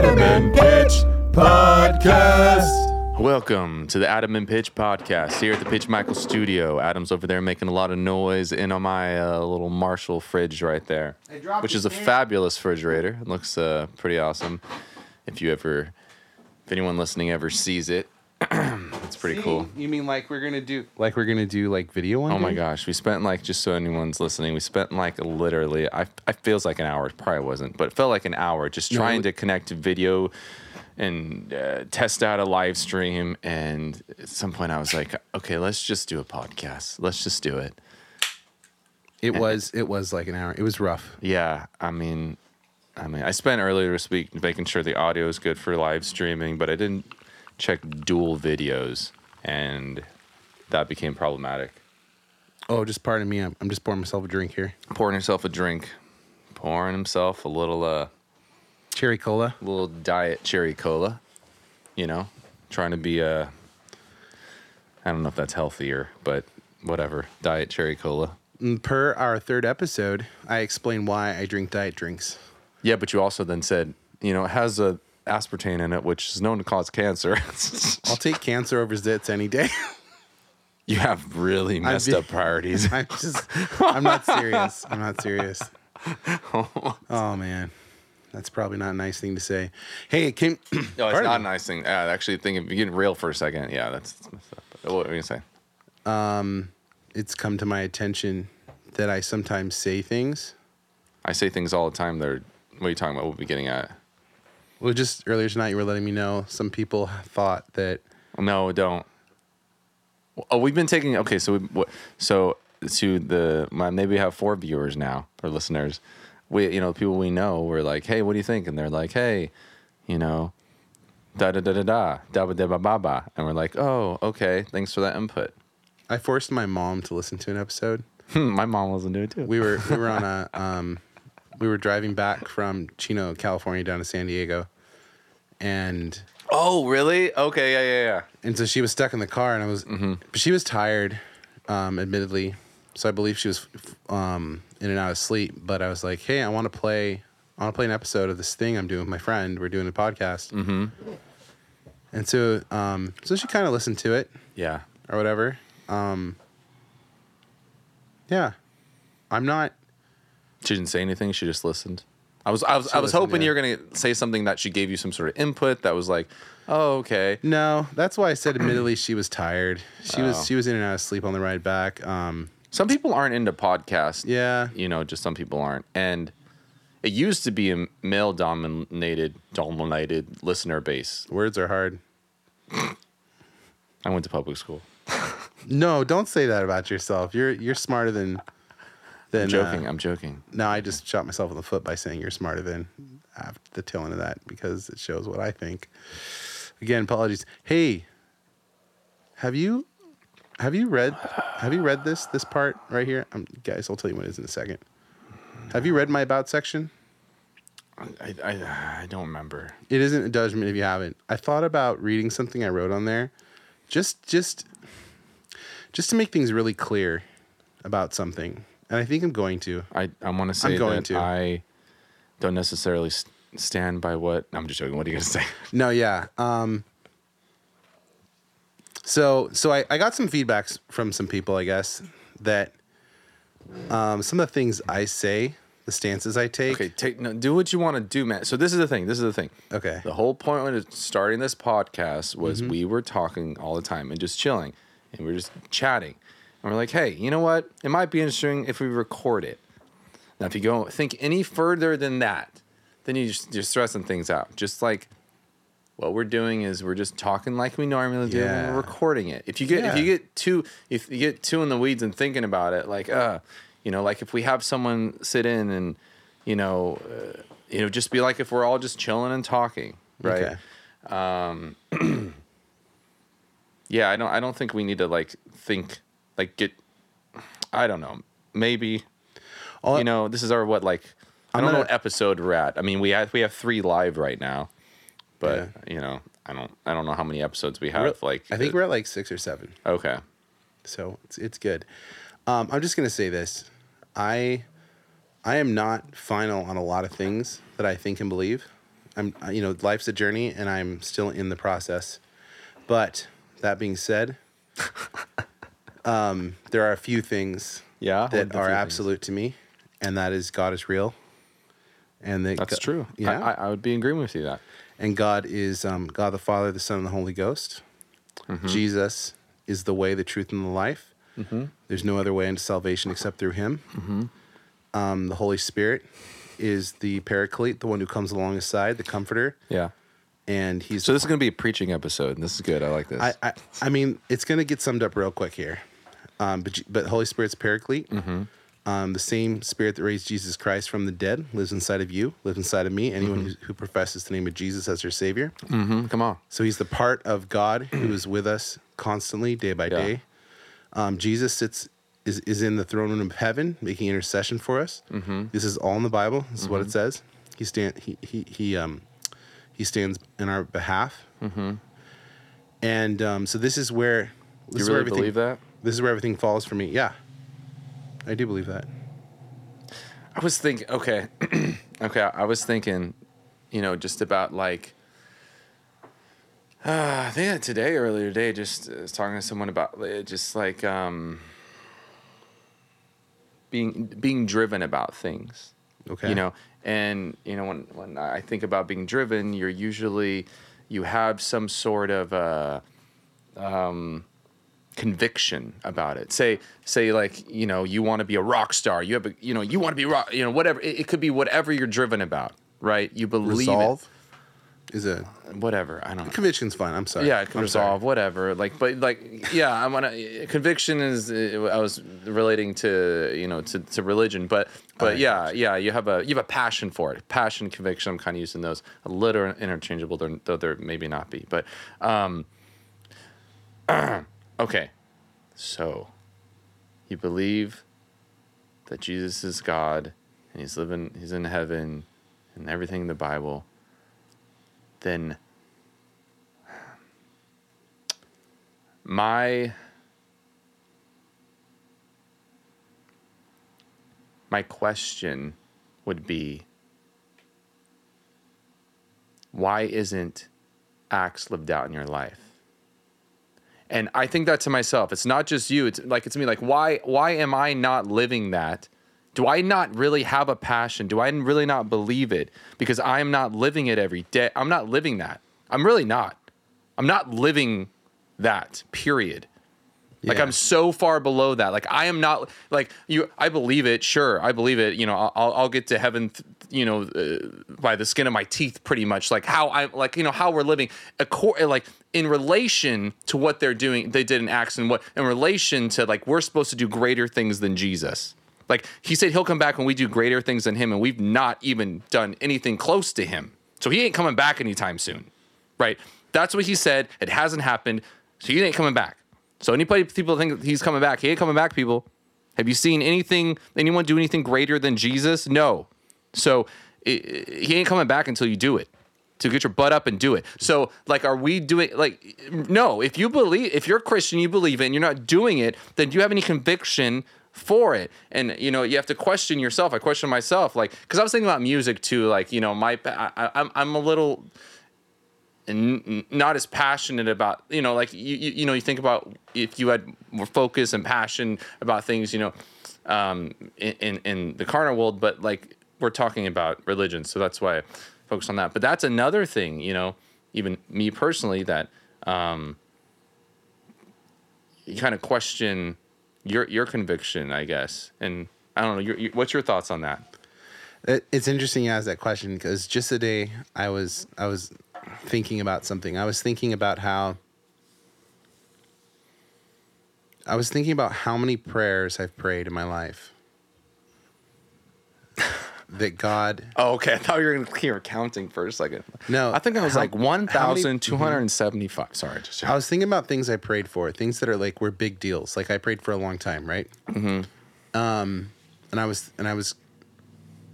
Adam and Pitch Podcast. Welcome to the Adam and Pitch podcast here at the Pitch Michael Studio. Adam's over there making a lot of noise in on my uh, little Marshall fridge right there, which is a fabulous refrigerator. It looks uh, pretty awesome. If you ever, if anyone listening ever sees it, it's pretty cool. You mean like we're gonna do like we're gonna do like video one? Oh my gosh, we spent like just so anyone's listening, we spent like literally I I feels like an hour, it probably wasn't, but it felt like an hour just No, trying it- to connect video and uh, test out a live stream and at some point I was like, okay, let's just do a podcast. Let's just do it. It was it was like an hour. It was rough. Yeah, I mean I mean, I spent earlier this week making sure the audio is good for live streaming, but I didn't check dual videos and that became problematic. Oh, just pardon me. I'm, I'm just pouring myself a drink here. Pouring himself a drink, pouring himself a little uh Cherry cola. little diet cherry cola, you know, trying to be a. I don't know if that's healthier, but whatever. Diet cherry cola. Mm, Per our third episode, I explained why I drink diet drinks. Yeah, but you also then said, you know, it has a aspartame in it, which is known to cause cancer. I'll take cancer over zits any day. you have really messed be- up priorities. I'm just I'm not serious. I'm not serious. Oh man. That's probably not a nice thing to say. Hey, it came No, it's not a nice thing. Uh, actually, think if you get real for a second, yeah, that's, that's messed up. What were you gonna say? it's come to my attention that I sometimes say things. I say things all the time. They're what are you talking about? What are we getting at? Well, just earlier tonight, you were letting me know some people thought that No, don't. Oh, we've been taking okay. So we so to the my, maybe we have four viewers now or listeners. We you know people we know. We're like, hey, what do you think? And they're like, hey, you know, da da da da da da ba da ba ba ba. And we're like, oh, okay, thanks for that input. I forced my mom to listen to an episode. Hmm, my mom wasn't doing it too. We were we were on a um, we were driving back from Chino, California, down to San Diego, and oh, really? Okay, yeah, yeah, yeah. and so she was stuck in the car, and I was, but she was tired, um, admittedly. So I believe she was um, in and out of sleep. But I was like, hey, I want to play. I want to play an episode of this thing I'm doing with my friend. We're doing a podcast. Mm-hmm. And so, um, so she kind of listened to it Yeah. or whatever. Um, yeah, I'm not. She didn't say anything. She just listened. I was I was She I was listened, hoping yeah. you were gonna say something that she gave you some sort of input that was like, oh, okay. No, that's why I said. Admittedly, she was tired. She Oh. was she was in and out of sleep on the ride back. Um, Some people aren't into podcasts. yeah, you know, just some people aren't. And it used to be a male dominated dominated listener base. words are hard. I went to public school. No, don't say that about yourself. You're you're smarter than than. I'm joking. uh, I'm joking. no, I just shot myself in the foot by saying you're smarter than after the tail end of that because it shows what I think. Again, apologies. Hey, have you have you read have you read this this part right here? Um, guys, I'll tell you what it is in a second. Have you read my about section? I, I, I don't remember. It isn't a judgment if you haven't. I thought about reading something I wrote on there, just just just to make things really clear about something, and I think I'm going to. I, I want to say going that to. I don't necessarily stand by what. I'm just joking. What are you going to say? No, yeah. Um, so so I, I got some feedbacks from some people, I guess, that um, some of the things I say, the stances I take. Okay, take no, do what you want to do, Matt. So this is the thing. This is the thing. Okay. The whole point when starting this podcast was Mm-hmm. we were talking all the time and just chilling, and we are just chatting, and we're like, hey, you know what? It might be interesting if we record it. Now, if you go think any further than that, then you just just stressing things out. Just like what we're doing is we're just talking like we normally do, and Yeah. we're recording it. If you get if you get too if you get too in the weeds and thinking about it, like uh, you know, like if we have someone sit in and you know, uh, you know, just be like if we're all just chilling and talking, right? Okay. Yeah, I don't I don't think we need to like think like get I don't know. Maybe All- you know, this is our what like I I'm don't know gonna- what episode we're at. I mean, we have we have 3 live right now. But, you know, I don't I don't know how many episodes we have like I think we're at like six or seven. Okay. so it's it's good. Um, I'm just gonna say this: I I am not final on a lot of things that I think and believe. I'm, I- you know, life's a journey, and I'm still in the process. But that being said, um, there are a few things Yeah, that are few things? absolute to me, and that is God is real, and that That's Go- true. Yeah, I, I, would be in agreement with you that. and God is um, God the Father, the Son, and the Holy Ghost. Mm-hmm. Jesus is the way, the truth, and the life. There's no other way into salvation except through Him. Mm-hmm. Um, the Holy Spirit is the Paraclete, the one who comes alongside, the Comforter, Yeah. and He's. So this is going to be a preaching episode, and this is good. I like this. I, I, I mean, it's going to get summed up real quick here, um, but but Holy Spirit's Paraclete. Mm-hmm. Um, the same Spirit that raised Jesus Christ from the dead lives inside of you, lives inside of me. Anyone who, who professes the name of Jesus as their Savior. hmm Come on. So he's the part of God who is with us constantly, day by Yeah. day. Um, Jesus sits is, is in the throne room of heaven, making intercession for us. Mm-hmm. This is all in the Bible. This is what it says. He stand he he he um he stands in our behalf. Mm-hmm. And um, so this is where this You is where really everything believe that? This is where everything falls for me. Yeah, I do believe that. I was thinking, okay, okay. I was thinking, you know, just about like, uh, I think that today, earlier today, just uh, talking to someone about uh, just like um, being being driven about things. Okay. You know, and you know when when I think about being driven, you're usually you have some sort of uh, um, conviction about it. Say say like you know you want to be a rock star. You have a, you know you want to be rock. You know whatever it, it could be whatever you're driven about. Right? You believe Resolve is a it. Whatever. I don't. know. conviction's fine. I'm sorry. Yeah, it can I'm sorry. resolve whatever. Like, but like, yeah, I want to. Conviction is. uh, I was relating to you know to, to religion, but but yeah, yeah, you have a you have a passion for it. Passion, conviction. I'm kind of using those a little interchangeable, though though there maybe not be. But um, okay, so you believe that Jesus is God and He's living, He's in heaven, and everything in the Bible. Then my my question would be why isn't acts lived out in your life and i think that to myself it's not just you it's like it's me like why why am i not living that? Do i not really have a passion? Do i really not believe it? Because i'm not living it every day i'm not living that. I'm really not. I'm not living that period like Yeah. I'm so far below that. Like I am not like you. I believe it. Sure, I believe it. You know, I'll I'll get to heaven. th- You know, uh, by the skin of my teeth, pretty much. Like how I'm. like you know how we're living. Like in relation to what they're doing, they did in Acts, and what in relation to like we're supposed to do greater things than Jesus. Like he said, he'll come back when we do greater things than him, and we've not even done anything close to him. So he ain't coming back anytime soon, right? That's what he said. It hasn't happened, so he ain't coming back. So anybody people think he's coming back, he ain't coming back, people. Have you seen anything anyone do anything greater than Jesus? No. So i i- he ain't coming back until you do it. To get your butt up and do it. So like are we doing like no, if you believe if you're a Christian, you believe it and you're not doing it, then do you have any conviction for it? And you know, you have to question yourself. I question myself like cuz I was thinking about music too like, you know, my I, I'm I'm a little not as passionate about you know like you, you you know you think about if you had more focus and passion about things you know um in in, in the carnal world but like we're talking about religion so that's why I focus on that. But that's another thing you know even me personally that um you kind of question your your conviction I guess. And I don't know your, your, what's your thoughts on that? It's interesting you ask that question because just today I was I was thinking about something. I was thinking about how I was thinking about how many prayers I've prayed in my life that God. Oh, okay. I thought you were going to counting for a second. No, I think I was how- like how many- 1,275. Sorry. Just, I was thinking about things I prayed for, things that are like were big deals. Like I prayed for a long time, right? Mm-hmm. Um, and I was and I was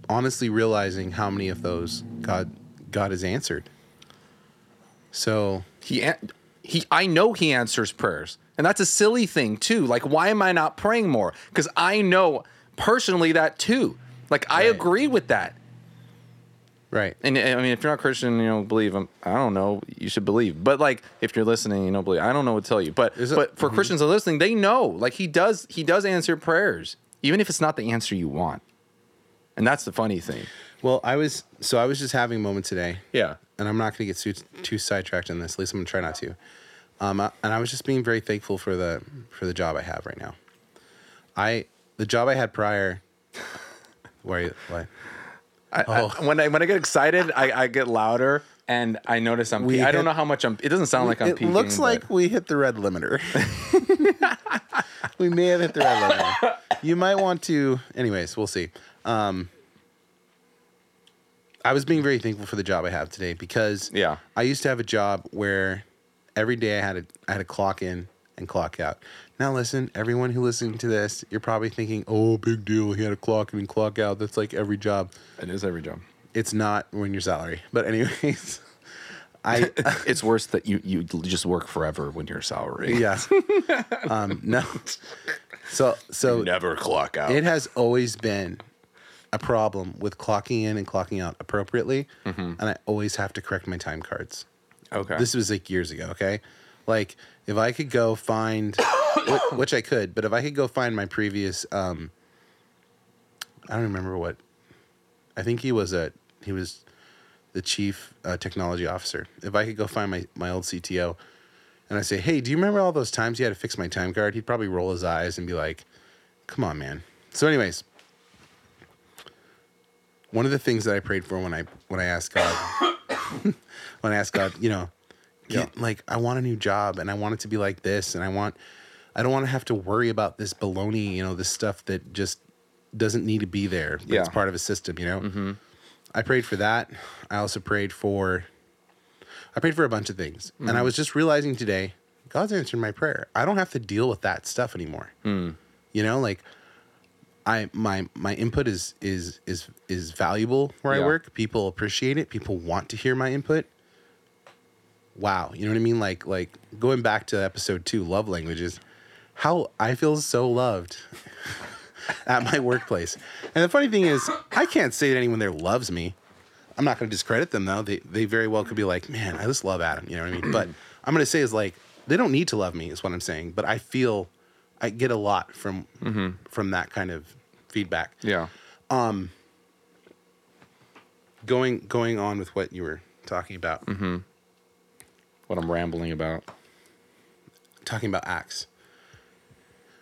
honestly realizing how many of those God God has answered. So he, he, I know he answers prayers. And that's a silly thing, too. Like, why am I not praying more? Because I know personally that, too. Like, I agree with that. Right. And I mean, if you're not Christian, you don't believe. um, I don't know. You should believe. But like, if you're listening, you don't believe. I don't know what to tell you. But it- but for Christians that are listening, they know. Like he does. He does answer prayers, even if it's not the answer you want. And that's the funny thing. Well, I was so I was just having a moment today. Yeah. And I'm not going to get too, too sidetracked on this. At least I'm going to try not to. Um, uh, and I was just being very thankful for the for the job I have right now. I the job I had prior. Where you, what? I, Oh. I, when I when I get excited, I, I get louder, and I notice I'm. We Pe- I don't know how much I'm. It doesn't sound like I'm. Peeing. It peaking, looks but- like we hit the red limiter. we may have hit the red limiter. You might want to. Anyways, we'll see. Um, I was being very thankful for the job I have today because Yeah. I used to have a job where every day I had to I had to clock in and clock out. Now listen, everyone who listening to this, you're probably thinking, "Oh, big deal. He had a clock in and clock out. That's like every job." It is every job. It's not when your salary. But anyways, I It's worse that you you just work forever when you're salary. yeah. um, no. So so Never clock out. it has always been a problem with clocking in and clocking out appropriately, and I always have to correct my time cards. okay. This was like years ago. Okay, like if I could go find, which I could, but if I could go find my previous, um, I don't remember what. I think he was a he was the chief uh, technology officer. If I could go find my my old CTO, and I say, hey, do you remember all those times you had to fix my time card? He'd probably roll his eyes and be like, come on, man. So, anyways. One of the things that I prayed for when I when I asked God, when I asked God, you know, get, like I want a new job and I want it to be like this and I want I don't want to have to worry about this baloney, you know, this stuff that just doesn't need to be there, but it's part of a system, you know. Mm-hmm. I prayed for that. I also prayed for I prayed for a bunch of things. And I mm-hmm. was just realizing today, God's answered my prayer. I don't have to deal with that stuff anymore. Mm. You know, like I my my input is is is is valuable where I work. People appreciate it. People want to hear my input. Wow, you know what I mean? Like like going back to episode 2 love languages, how I feel so loved at my workplace. And the funny thing is, I can't say that anyone there loves me. I'm not going to discredit them though. They they very well could be like, "Man, I just love Adam," you know what I mean? but I'm going to say is like they don't need to love me is what I'm saying, but I feel I get a lot from mm-hmm. from that kind of feedback. yeah. Um, Going going on with what you were talking about. What I'm rambling about, Talking about acts.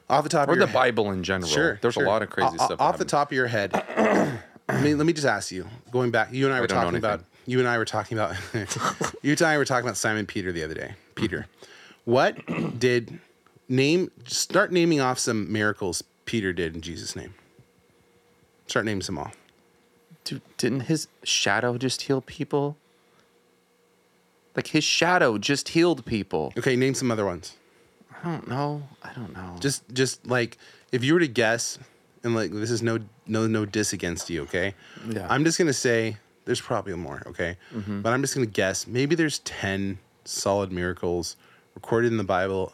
Off the top or of the your Bible in general. Sure. There's sure. a lot of crazy O- stuff. Off the top of your head, let me let me just ask you. Going back, you and I were talking about you and I were talking about you and I were talking about Simon Peter the other day. Peter, what did name? Start naming off some miracles Peter did in Jesus' name. Start naming some all. Dude, didn't his shadow just heal people? Like his shadow just healed people. Okay, name some other ones. I don't know. I don't know. Just just like if you were to guess, and like this is no no no diss against you, okay? Yeah. I'm just gonna say there's probably more, okay? Mm-hmm. But I'm just gonna guess maybe there's ten solid miracles recorded in the Bible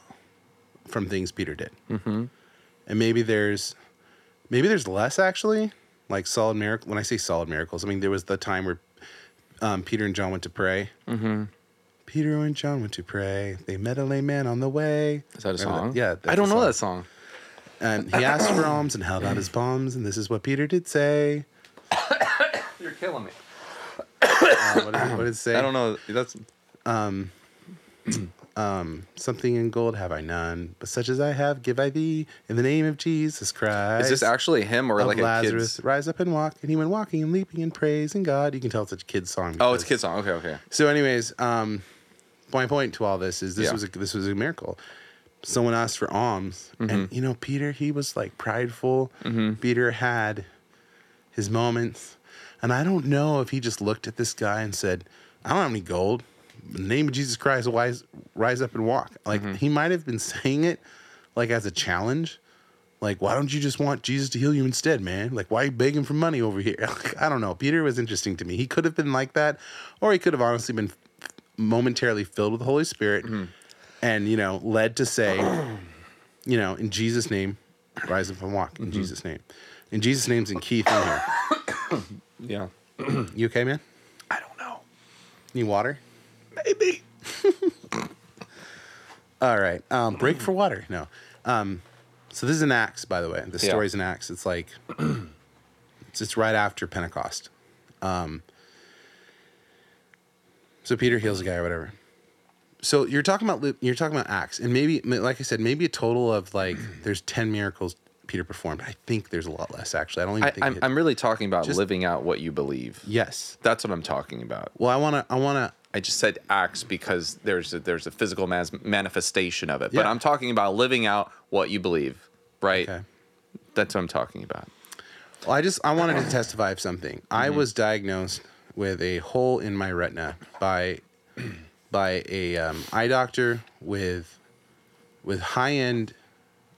from things Peter did, mm-hmm. and maybe there's maybe there's less actually, like solid miracle. When I say solid miracles, I mean there was the time where um, Peter and John went to pray. Mm-hmm. Peter and John went to pray. They met a lame man on the way. Is that a Remember song? Yeah, I don't a know that song. And he asked for alms and held out his palms, and this is what Peter did say. You're killing me. Uh, what, did, what did it say? I don't know. That's Something in gold have I none, but such as I have give I thee in the name of Jesus Christ. is this actually him or like a Lazarus? kid's? Rise up and walk. And he went walking and leaping and praising God. You can tell it's a kid's song. Oh, it's a because- kid's song. Okay, okay. So, anyways, um, my point to all this is this Yeah. was a, this was a miracle. Someone asked for alms, Mm-hmm. and you know, Peter, he was like prideful. Peter had his moments, and I don't know if he just looked at this guy and said, "I don't have any gold. Name of Jesus Christ, rise, rise up and walk." Like Mm-hmm. he might have been saying it like as a challenge. Like, why don't you just want Jesus to heal you instead, man? Like, why are you begging for money over here? Like, I don't know. Peter was interesting to me. He could have been like that, or he could have honestly been momentarily filled with the Holy Spirit and, you know, led to say, you know, in Jesus' name, rise up and walk. In Jesus' name. In Jesus' name's in key thing here. Yeah. You okay, man? I don't know. Need water? Maybe. All right. Um, break for water. No. Um, so this is an Acts, by the way. The Yeah. story's an Acts. It's like it's just right after Pentecost. Um, so Peter heals a guy or whatever. So you're talking about li- you're talking about acts, and maybe like I said, maybe a total of like there's ten miracles Peter performed. I think there's a lot less actually. I don't even I, think. I'm, it- I'm really talking about Just- living out what you believe. yes. That's what I'm talking about. Well, I wanna I wanna I just said acts because there's a, there's a physical mas- manifestation of it. But I'm talking about living out what you believe, right? okay. That's what I'm talking about. Well, I just I wanted to testify of something. I was diagnosed with a hole in my retina by by a um, eye doctor with with high end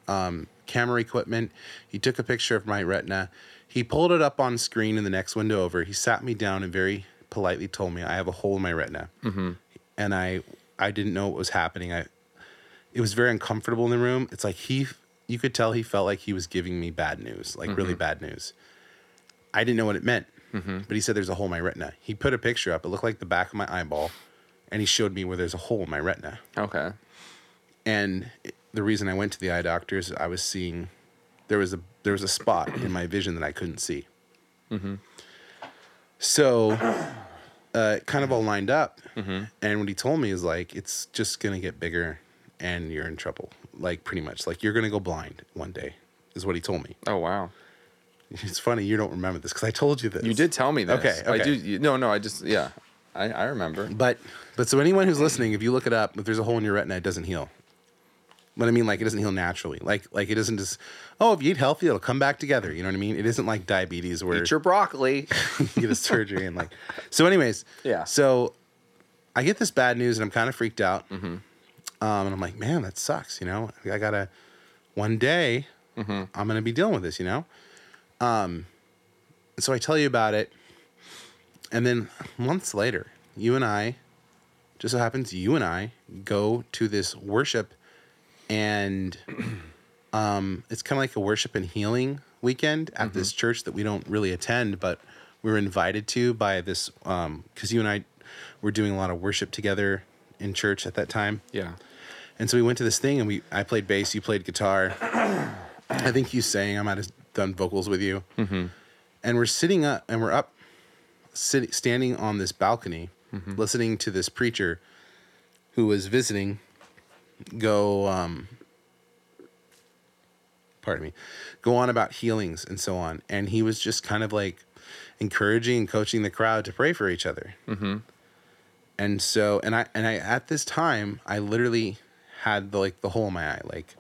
um, camera equipment. He took a picture of my retina. He pulled it up on screen in the next window over. He sat me down and very politely told me I have a hole in my retina, mm-hmm. and I I didn't know what was happening. I it was very uncomfortable in the room. It's like he, you could tell he felt like he was giving me bad news, like really mm-hmm. bad news. I didn't know what it meant, mm-hmm. but he said there's a hole in my retina. He put a picture up. It looked like the back of my eyeball, and he showed me where there's a hole in my retina. Okay. And the reason I went to the eye doctor is I was seeing there was a there was a spot in my vision that I couldn't see. So, uh, it kind of all lined up. And what he told me is like it's just gonna get bigger, and you're in trouble. Like pretty much, like you're gonna go blind one day, is what he told me. Oh wow. It's funny you don't remember this because I told you this. You did tell me this. Okay, I do. You, no, no. I just yeah. I, I remember. But but so anyone who's listening, if you look it up, if there's a hole in your retina, it doesn't heal. But I mean, like it doesn't heal naturally. Like like it doesn't just oh, if you eat healthy, it'll come back together. You know what I mean? It isn't like diabetes where Eat your broccoli. you get a surgery and like. So, anyways, Yeah. So I get this bad news and I'm kind of freaked out. Um, and I'm like, man, that sucks. You know, I gotta one day I'm gonna be dealing with this. You know. Um, so I tell you about it, and then months later, you and I, just so happens, you and I go to this worship, and um, it's kind of like a worship and healing weekend at this church that we don't really attend, but we were invited to by this because you and I were doing a lot of worship together in church at that time. yeah. And so we went to this thing and we I played bass, you played guitar. I think you sang, I might have done vocals with you. Mm-hmm. And we're sitting up and we're up sitting standing on this balcony listening to this preacher who was visiting go um pardon me go on about healings and so on and he was just kind of like encouraging and coaching the crowd to pray for each other mm-hmm. and so and i and i at this time i literally had the like the hole in my eye like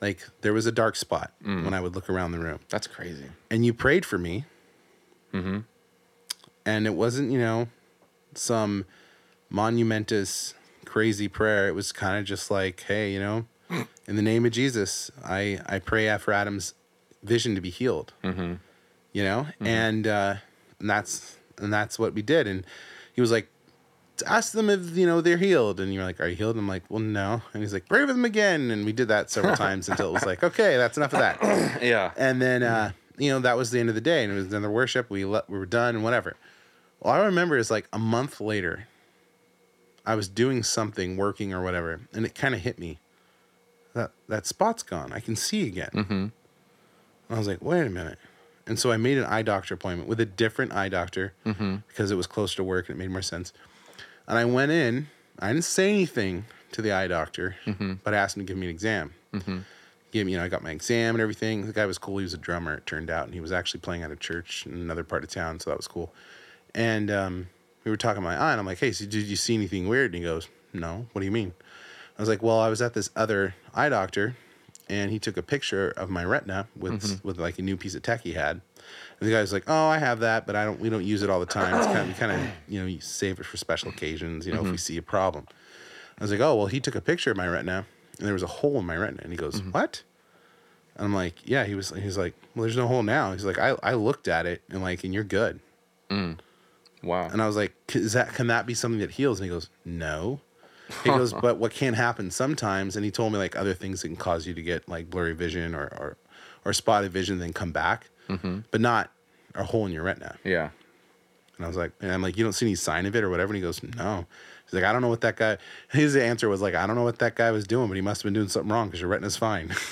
like there was a dark spot when i would look around the room That's crazy. and you prayed for me mm-hmm. and it wasn't you know some monumentous crazy prayer. It was kind of just like hey you know in the name of jesus i i pray after adam's vision to be healed. You know? And uh and that's and that's what we did. And he was like ask them if you know they're healed. And you're like are you healed? I'm like well no. And he's like pray for them again. And we did that several times until it was like okay that's enough of that. Yeah. and then uh you know that was the end of the day. And it was another worship. We let we were done and whatever. All i remember is like a month later i was doing something working or whatever and it kind of hit me. That that spot's gone. I can see again. Mm-hmm. i was like wait a minute. And so i made an eye doctor appointment with a different eye doctor because it was close to work and it made more sense. And i went in i didn't say anything to the eye doctor but i asked him to give me an exam. Gave me, you know, I got my exam and everything. The guy was cool. He was a drummer, it turned out, and he was actually playing at a church in another part of town, so that was cool. And um, we were talking about my eye, and I'm like, hey, so did you see anything weird? And he goes, no. What do you mean? I was like, well, I was at this other eye doctor, and he took a picture of my retina with mm-hmm. with like a new piece of tech he had. And the guy was like, "Oh, I have that, but I don't. We don't use it all the time. It's kind of, we kind of, you know, you save it for special occasions. You know, if we mm-hmm. see a problem." I was like, "Oh, well, he took a picture of my retina, and there was a hole in my retina." And he goes, mm-hmm. "What?" And I'm like, "Yeah." He was. He's like, "Well, there's no hole now." He's like, "I I looked at it, and like, and you're good." Mm. Wow. And I was like, "Is that can that be something that heals?" And he goes, "No." He goes, "But what can happen sometimes?" And he told me like other things that can cause you to get like blurry vision or or, or spotted vision, then come back, mm-hmm. but not a hole in your retina. yeah. And I was like, and I'm like, you don't see any sign of it or whatever. And he goes, no. He's like, I don't know what that guy. His answer was like, I don't know what that guy was doing, but he must have been doing something wrong because your retina's fine.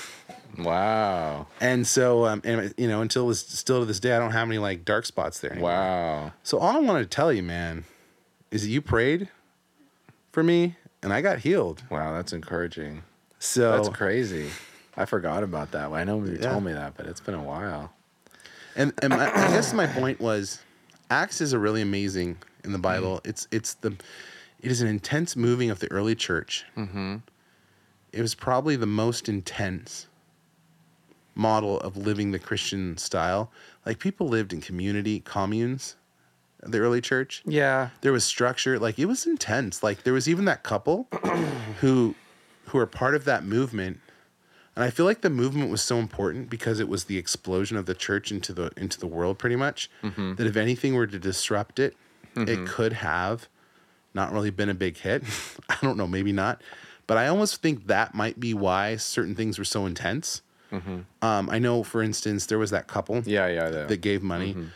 Wow. and so, um, and you know, until this, still to this day, I don't have any like dark spots there. Anymore. Wow. So all I wanted to tell you, man, is that you prayed for me and I got healed. Wow, that's encouraging. So That's crazy. I forgot about that. I know you Yeah. told me that, but it's been a while. And, and my, I guess my point was, Acts is a really amazing in the Bible. It's it's the, it is an intense moving of the early church. Mm-hmm. It was probably the most intense model of living the Christian style. Like people lived in community communes, the early church. Yeah. There was structure. Like it was intense. Like there was even that couple who who are part of that movement. And I feel like the movement was so important because it was the explosion of the church into the into the world pretty much. Mm-hmm. That if anything were to disrupt it, it mm-hmm. could have not really been a big hit. I don't know, maybe not. But I almost think that might be why certain things were so intense. Mm-hmm. Um, I know, for instance, there was that couple Yeah, yeah. The, that gave money, mm-hmm.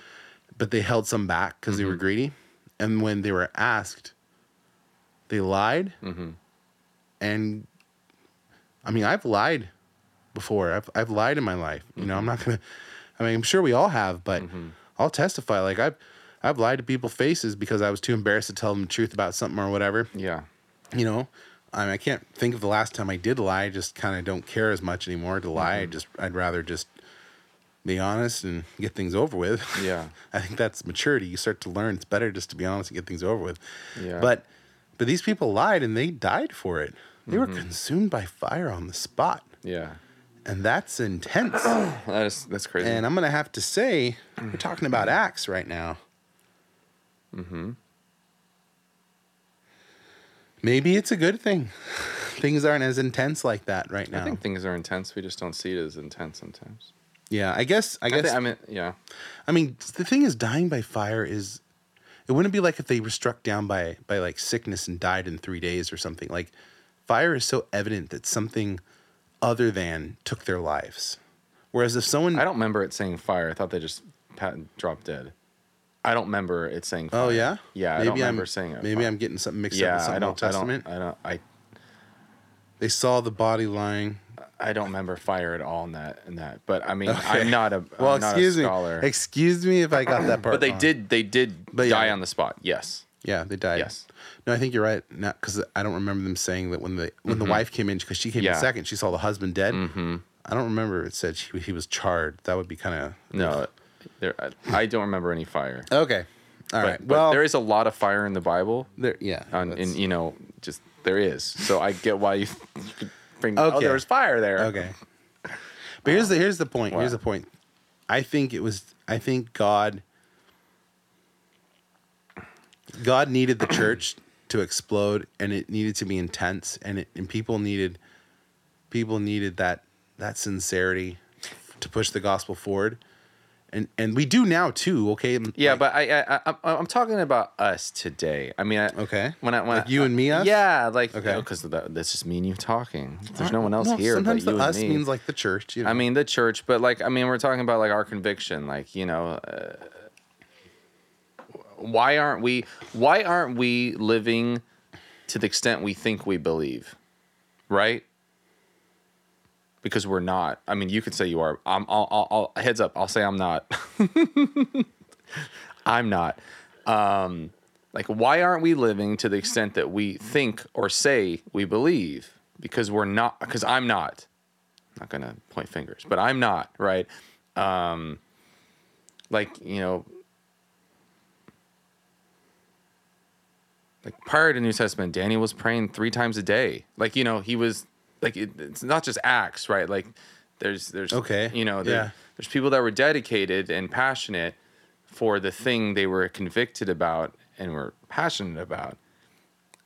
but they held some back because they were mm-hmm. greedy. And when they were asked, they lied. And I mean, I've lied before. I've I've lied in my life. You know, I'm not gonna. I mean, I'm sure we all have, but I'll testify. Like I've I've lied to people faces because I was too embarrassed to tell them the truth about something or whatever. yeah. You know, I mean, I can't think of the last time I did lie. I just kind of don't care as much anymore to lie. I just I'd rather just be honest and get things over with. Yeah. I think that's maturity. You start to learn it's better just to be honest and get things over with. Yeah. But but these people lied and they died for it. They Mm-hmm. were consumed by fire on the spot. Yeah. And that's intense. That is that's crazy. and I'm gonna have to say, we're talking about acts right now. mm-hmm. Maybe it's a good thing. Things aren't as intense like that right now. I think things are intense. We just don't see it as intense sometimes. yeah, I guess I I, guess think, I mean, yeah. I mean, the thing is, dying by fire is. It wouldn't be like if they were struck down by by like sickness and died in three days or something. Like, fire is so evident that something other than took their lives. Whereas if someone, I don't remember it saying fire. I thought they just pat, dropped dead. I don't remember it saying fire. oh yeah, Yeah, Maybe I don't remember saying it. Maybe I'm getting something mixed up Yeah, with I something Old don't, I Testament. don't. I don't. I They saw the body lying. I don't remember fire at all in that. In that, but I mean, Okay. I'm not a. Well, not excuse a me. Excuse me if I got that part. but they wrong. did. They did But yeah. die on the spot. Yes. Yeah, they died. Yes. No, I think you're right. Not because I don't remember them saying that when the when the wife came in because she came Mm-hmm. Yeah. in second, she saw the husband dead. Mm-hmm. I don't remember it said she, he was charred. That would be kind of No. There. I, I don't remember any fire. Okay. All But, right. but well, there is a lot of fire in the Bible. there. Yeah. On, that's- and you know, just there is. So I get why you, bring. Oh, Okay. there was fire there. okay. But here's the here's the point. Here's the point. I think it was. I think God. God needed the church to explode, and it needed to be intense, and it, and people needed, people needed that that sincerity to push the gospel forward, and and we do now too. Okay. Yeah, Like- but I, I, I, I'm talking about us today. I mean, I, Okay. When I, when Like I, you and me, us? Yeah, like Okay. because that's just me and you talking. There's no one else Well, here but Sometimes you the us me. means like the church. You know? I mean, the church, but like, I mean, we're talking about like our conviction. Like, you know, uh, why aren't we? Why aren't we living to the extent we think we believe? Right? Because we're not. I mean, you could say you are. I'm. I'll, I'll, I'll heads up. I'll say I'm not. I'm not. Um, like, why aren't we living to the extent that we think or say we believe? Because we're not. Because I'm not not gonna point fingers, but I'm not right. Um, like you know, like prior to New Testament, Daniel was praying three times a day. Like you know, he was like it, it's not just acts, right? Like there's there's Okay, you know, there, yeah. there's people that were dedicated and passionate for the thing they were convicted about and were passionate about,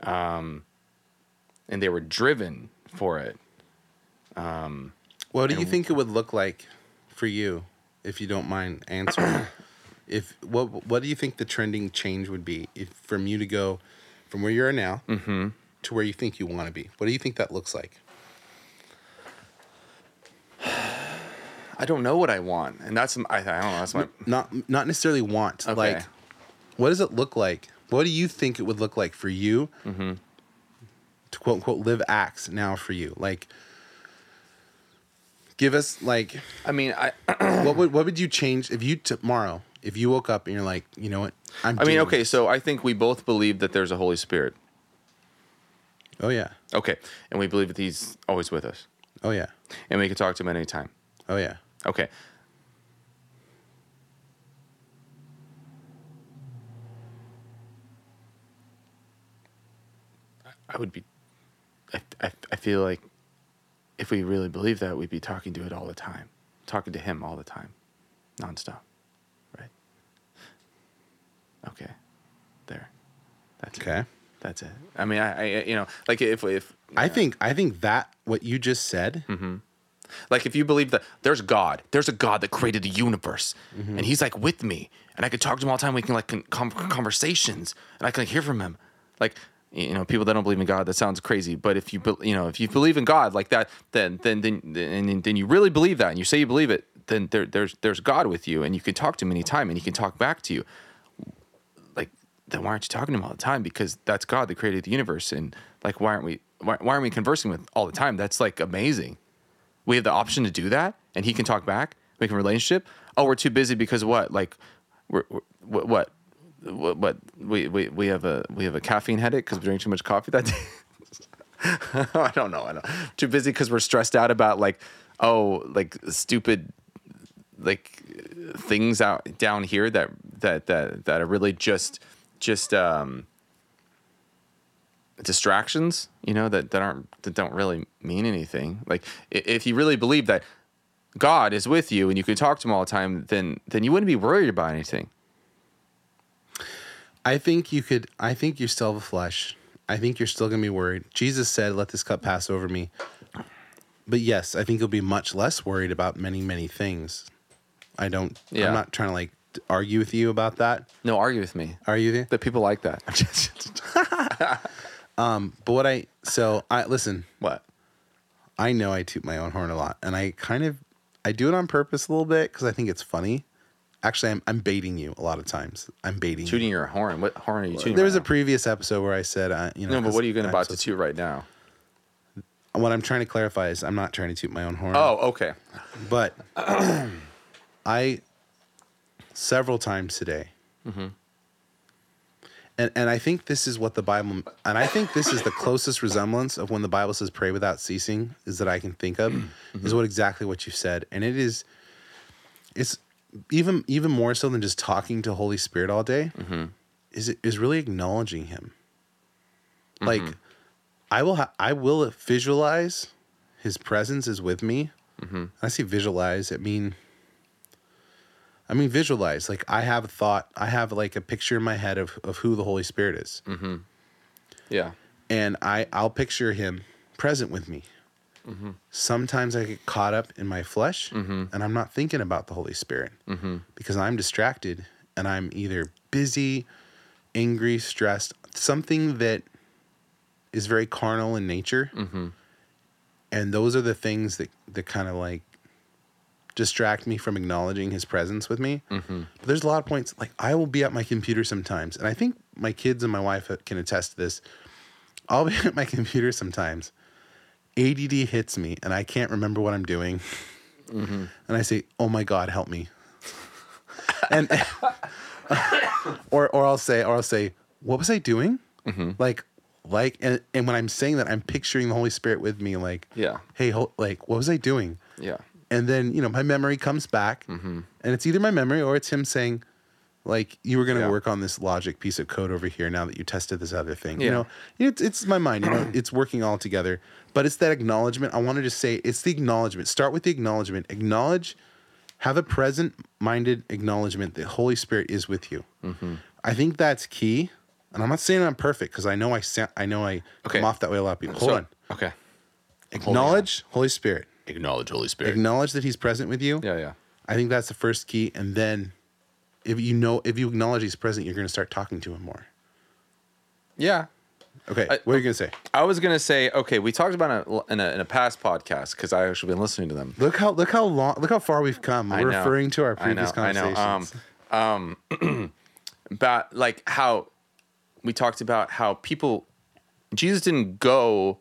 um, and they were driven for it. What do you think it would look like for you, if you don't mind answering? if what what do you think the trending change would be if from you to go from where you are now Mm-hmm. to where you think you want to be? What do you think that looks like? I don't know what I want, and that's I, I don't know. That's my Not not necessarily want Okay. like what does it look like? What do you think it would look like for you Mm-hmm. to quote unquote live acts now for you? Like, give us like I mean, I what would what would you change if you tomorrow if you woke up and you're like, you know what? I'm. I mean, okay, this." so I think we both believe that there's a Holy Spirit. Oh yeah. Okay, and we believe that He's always with us, Oh yeah. and we can talk to Him at any time. Oh yeah. Okay. I- would be. I, I, I feel like if we really believe that, we'd be talking to it all the time, talking to Him all the time, nonstop. Right? Okay. There. That's it. Okay. That's it. I mean, I, I you know, like if, if, I think I think that what you just said. Mm-hmm. Like if you believe that there's God, there's a God that created the universe, Mm-hmm. and He's like with me, and I could talk to Him all the time. We can like con- con- conversations, and I can like, hear from Him. Like you know, people that don't believe in God, that sounds crazy. But if you be- you know, if you believe in God like that, then then then then, then you really believe that, and you say you believe it, then there, there's there's God with you, and you can talk to Him anytime, and He can talk back to you. Like then why aren't you talking to Him all the time? Because that's God that created the universe, and like why aren't we why, why aren't we conversing with all the time? That's like amazing we have the option to do that and he can talk back make a relationship. Oh we're too busy because what? Like we're, we're what, what? What we, we we have a we have a caffeine headache because we drank too much coffee that day? I don't know i don't too busy because we're stressed out about like oh like stupid like things out down here that that that that are really just just um distractions you know that, that aren't that don't really mean anything like if you really believe that god is with you and you can talk to him all the time then then you wouldn't be worried about anything I think you could. I think you're still the flesh. I think you're still gonna be worried. Jesus said, "Let this cup pass over me." But yes, I think you'll be much less worried about many, many things. I don't. Yeah. I'm not trying to like argue with you about that. no argue with me Are you there? that people like that But what I so I listen. what I know I toot my own horn a lot, and I kind of I do it on purpose a little bit because I think it's funny. Actually, I'm I'm baiting you a lot of times. I'm baiting. you. tooting your horn what horn are you tooting There was right a previous episode where I said, uh, you know, no but what are you going to about to toot right now What I'm trying to clarify is I'm not trying to toot my own horn. oh okay But I several times today, Mm-hmm. And and I think this is what the Bible, and I think this is the closest resemblance of when the Bible says "pray without ceasing" is that I can think of, Mm-hmm. is what exactly what you said, and it is, it's even even more so than just talking to Holy Spirit all day, Mm-hmm. is it is really acknowledging Him. Like, Mm-hmm. I will ha- I will visualize His presence is with me. Mm-hmm. I see visualize. I mean, I mean visualize. Like I have a thought. I have like a picture in my head of of who the Holy Spirit is, mm-hmm. yeah and I I'll picture Him present with me. Mm-hmm. Sometimes I get caught up in my flesh, mm-hmm. and I'm not thinking about the Holy Spirit because I'm distracted and I'm either busy, angry, stressed, something that is very carnal in nature. And those are the things that, that kind of like distract me from acknowledging his presence with me. Mm-hmm. But there's a lot of points, like I will be at my computer sometimes. And I think my kids and my wife uh, can attest to this. I'll be at my computer sometimes. ADD hits me and I can't remember what I'm doing. Mm-hmm. And I say, "Oh my God, help me!" and or or I'll say, or I'll say, "What was I doing?" Mm-hmm. Like, like, and, and when I'm saying that, I'm picturing the Holy Spirit with me. Like, Yeah. hey, ho- like, what was I doing? yeah And then you know my memory comes back, and it's either my memory or it's him saying, like, you were going to Yeah. work on this logic piece of code over here now that you tested this other thing. You know, it's it's my mind. You know, it's working all together. But it's that acknowledgement. I wanted to say it's the acknowledgement. Start with the acknowledgement. Acknowledge, have a present-minded acknowledgement that Holy Spirit is with you. Mm-hmm. I think that's key. And I'm not saying I'm perfect because I know I sound, I know I Okay. come off that way a lot of people. Hold So- on. okay Acknowledge Holy Spirit. Acknowledge holy spirit Acknowledge that He's present with you. yeah yeah I think that's the first key. And then if you know, if you acknowledge he's present, you're going to start talking to him more. yeah Okay. I- what are you going to say? I was gonna say, okay, we talked about it in a, in a past podcast because I actually been listening to them. Look how, look how long, look how far we've come. We're referring to our I know, previous I know. conversations. Um, about like how we talked about how people Jesus didn't go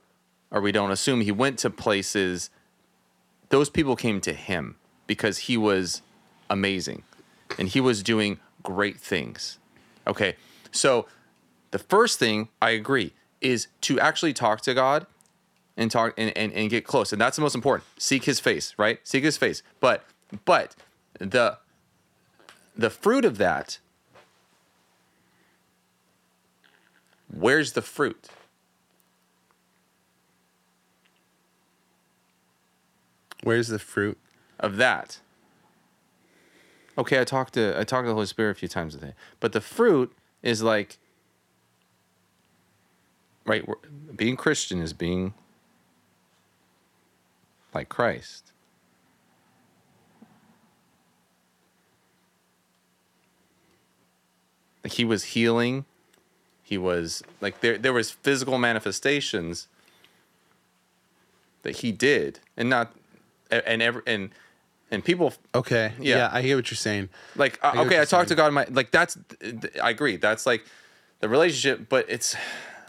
or we don't assume he went to places those people came to him because he was amazing and he was doing great things. Okay. So the first thing I agree is to actually talk to God and talk and, and, and get close. And that's the most important. Seek his face, right? Seek his face. But but the the fruit of that where's the fruit? Where's the fruit? of that. Okay, I talked to I talked to the Holy Spirit a few times a day, but the fruit is like, right? Being Christian is being like Christ. Like he was healing, he was like there. There was physical manifestations that he did, and not and every and and people Okay. Yeah. Yeah. I hear what you're saying. like I uh, okay, I talked to. God. in My like that's I agree. That's like the relationship, but it's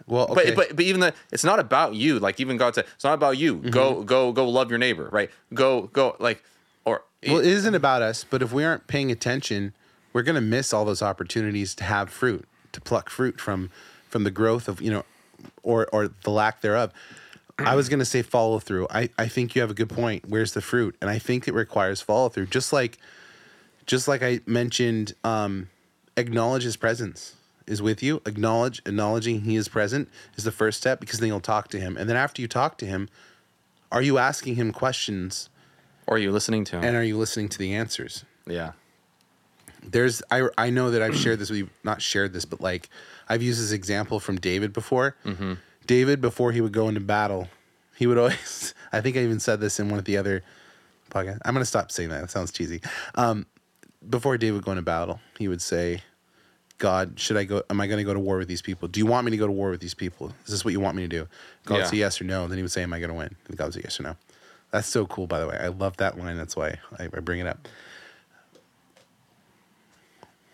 Well, okay. but but but even the it's not about you. Like even God said, it's not about you. Mm-hmm. Go go go love your neighbor. Right? Go go like or well, it isn't about us, but if we aren't paying attention, we're going to miss all those opportunities to have fruit, to pluck fruit from from the growth of, you know, or or the lack thereof. I was going to say follow through. I I think you have a good point. Where's the fruit? And I think it requires follow through. Just like just like I mentioned um acknowledge his presence is with you. Acknowledge acknowledging he is present is the first step because then you'll talk to him. And then after you talk to him, are you asking him questions or are you listening to him? and are you listening to the answers? yeah. there's I I know that I've shared this with you, not shared this, but like I've used this example from David before. David, before he would go into battle, he would always. I think I even said this in one of the other podcasts. I'm gonna stop saying that. That sounds cheesy. Um, before David would go into battle, he would say, "God, should I go? Am I going to go to war with these people? Do you want me to go to war with these people? Is this what you want me to do?" God Yeah. say yes or no. Then he would say, "Am I going to win?" And God would say yes or no. That's so cool, by the way. I love that line. That's why I, I bring it up.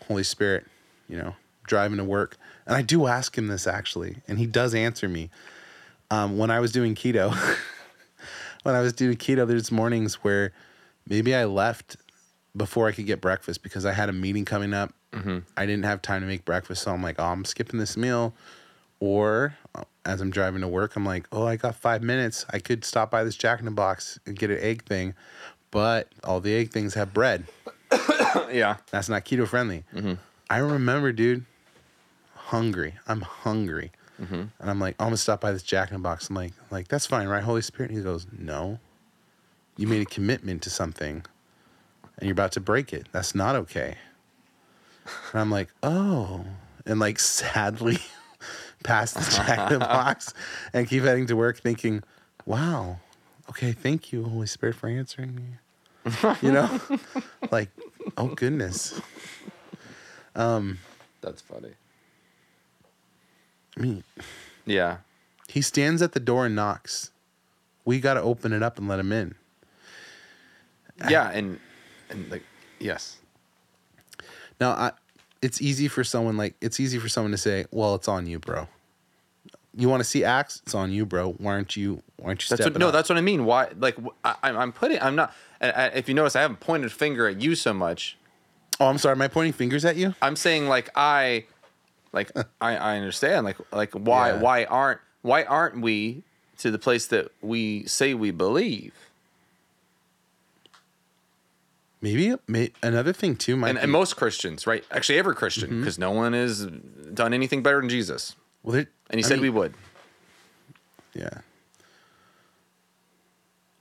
Holy Spirit, you know, driving to work. And I do ask him this actually, and he does answer me. Um, when I was doing keto, when I was doing keto, there's mornings where maybe I left before I could get breakfast because I had a meeting coming up. I didn't have time to make breakfast. So I'm like, oh, I'm skipping this meal. Or uh, as I'm driving to work, I'm like, oh, I got five minutes. I could stop by this Jack in the Box and get an egg thing. But all the egg things have bread. yeah. That's not keto friendly. I remember, dude, hungry. I'm hungry. And I'm like, oh, I'm gonna stop by this Jack in the Box. I'm like, like that's fine, right? Holy Spirit. And he goes, no. You made a commitment to something, and you're about to break it. That's not okay. And I'm like, oh, and like sadly, past the Jack in the Box, and keep heading to work, thinking, wow, okay, thank you, Holy Spirit, for answering me. You know, like, oh goodness. Um, that's funny. I mean, Yeah. he stands at the door and knocks. We got to open it up and let him in. Yeah, and and like yes. Now, I, it's easy for someone like it's easy for someone to say, "Well, it's on you, bro." You want to see acts? It's on you, bro. Why aren't you? Why aren't you That's what, no, up? that's what I mean. Why? Like I, I'm- I'm putting. I'm not. I, if you notice, I haven't pointed a finger at you so much. Oh, I'm sorry. Am I pointing fingers at you? I'm saying like I, like I, I understand. Like like why Yeah. why aren't why aren't we to the place that we say we believe? Maybe may, another thing too might And, be, and most Christians, right? Actually, every Christian, mm-hmm. because no one has done anything better than Jesus, well, and he I said mean, we would. Yeah.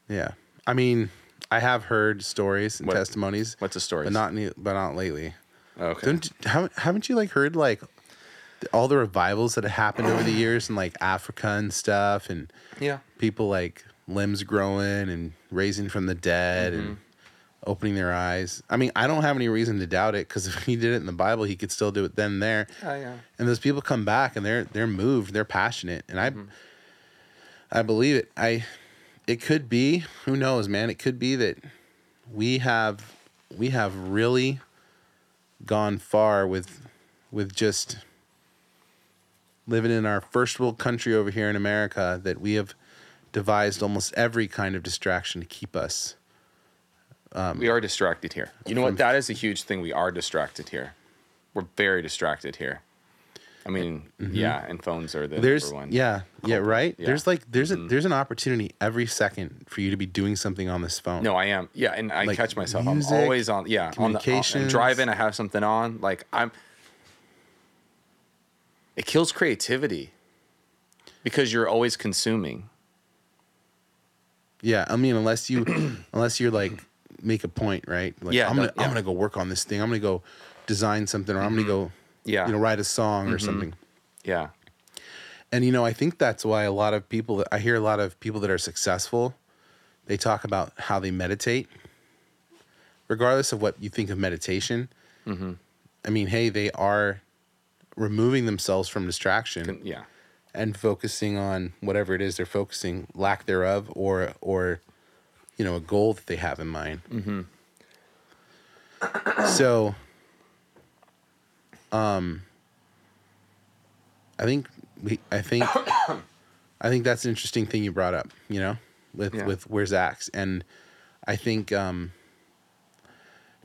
Yeah. I mean, I have heard stories and What- testimonies, What's a story? but not but not lately. okay. Don't haven't, haven't you like heard like all the revivals that have happened over the years in like Africa and stuff, and yeah. people like limbs growing and raising from the dead and mm-hmm. opening their eyes. I mean, I don't have any reason to doubt it because if he did it in the Bible, he could still do it then and there. Oh, yeah. And those people come back and they're they're moved, they're passionate, and I mm-hmm. I believe it. I it could be, who knows, man? It could be that we have we have really gone far with with just living in our first world country over here in America that we have devised almost every kind of distraction to keep us. we are distracted here. You know what? That is a huge thing. We are distracted here. We're very distracted here. I mean, yeah, and phones are the Mm-hmm. There's number one. yeah, yeah, right? Yeah. Mm-hmm. There's like there's a there's an opportunity every second for you to be doing something on this phone. No, I am. Yeah, and I Like catch myself. music, I'm always on. Yeah, on the on, I'm driving. I have something on. Like I'm. It kills creativity because you're always consuming. Yeah, I mean, unless you, unless you're like make a point, right? Like, Yeah, I'm gonna, that- I'm gonna go work on this thing. I'm gonna go design something, or I'm gonna mm-hmm. go, Yeah. you know, write a song or mm-hmm. something. Yeah. And you know, I think that's why a lot of people that I hear a lot of people that are successful, they talk about how they meditate. Regardless of what you think of meditation, mm-hmm. I mean, hey, they are removing themselves from distraction Con- Yeah. and focusing on whatever it is they're focusing, lack thereof, or or you know, a goal that they have in mind. Mm-hmm. So, um, I think we, I think, I think that's an interesting thing you brought up. You know, with Yeah. with where's Acts, and I think, um,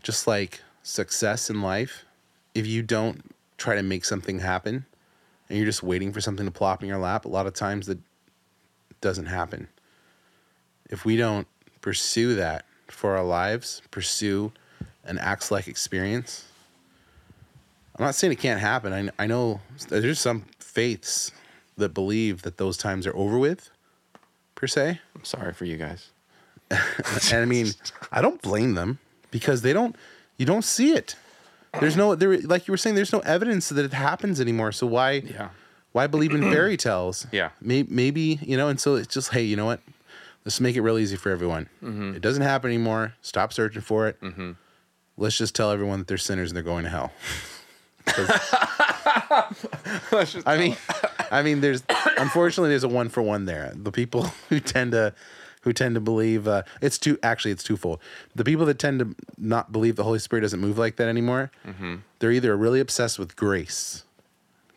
just like success in life, if you don't try to make something happen, and you're just waiting for something to plop in your lap, a lot of times that doesn't happen. If we don't pursue that for our lives, pursue an acts like experience, I'm not saying it can't happen. I, I know there's some faiths that believe that those times are over with, per se. I'm sorry for you guys. And I mean, I don't blame them because they don't, you don't see it. There's no, there, like you were saying, there's no evidence that it happens anymore. So why, Yeah. why believe in fairy tales? Yeah. Maybe, maybe, you know, and so it's just, hey, you know what? Let's make it real easy for everyone. Mm-hmm. It doesn't happen anymore. Stop searching for it. Let's just tell everyone that they're sinners and they're going to hell. I mean, I mean, there's unfortunately there's a one for one there. The people who tend to, who tend to believe uh, it's two. Actually, it's twofold. The people that tend to not believe the Holy Spirit doesn't move like that anymore. Mm-hmm. They're either really obsessed with grace,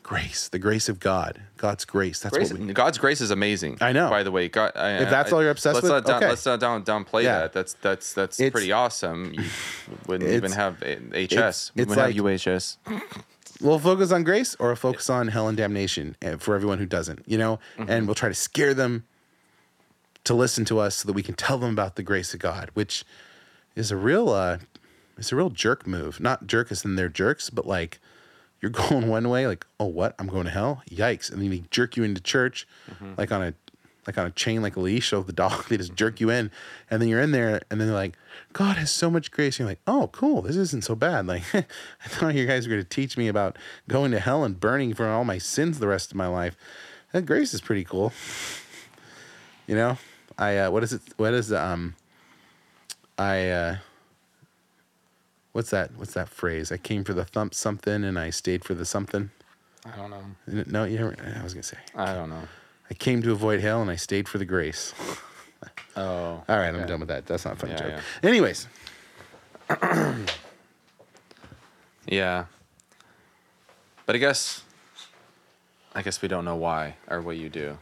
grace, the grace of God, God's grace. That's Grace, what we. God's grace is amazing. I know. By the way, God. I, If that's all you're obsessed let's with, not down, okay. let's not down downplay Yeah. that. That's that's that's It's- pretty awesome. You wouldn't even have HS. it's- we wouldn't have like- UHS. We'll focus on grace or focus on hell and damnation uh, for everyone who doesn't. You know, Mm-hmm. and we'll try to scare them to listen to us so that we can tell them about the grace of God, which is a real uh it's a real jerk move. Not jerk as in they're jerks, but like you're going one way, like, oh what? I'm going to hell? Yikes. And then they jerk you into church like on a like on a chain, like a leash of the dog. They just jerk you in, and then you're in there, and then they're like, "God has so much grace." And you're like, "Oh, cool. This isn't so bad." Like, I thought you guys were going to teach me about going to hell and burning for all my sins the rest of my life. That grace is pretty cool. You know, I uh, what is it? What is the um? I uh. What's that? What's that phrase? I came for the thump something, and I stayed for the something. I don't know. No, you never, I was gonna say. I don't know. I came to avoid hell, and I stayed for the grace. Oh. All right, I'm done with that. That's not a funny Yeah, joke. Anyways, Yeah. But I guess I guess we don't know why or what you do.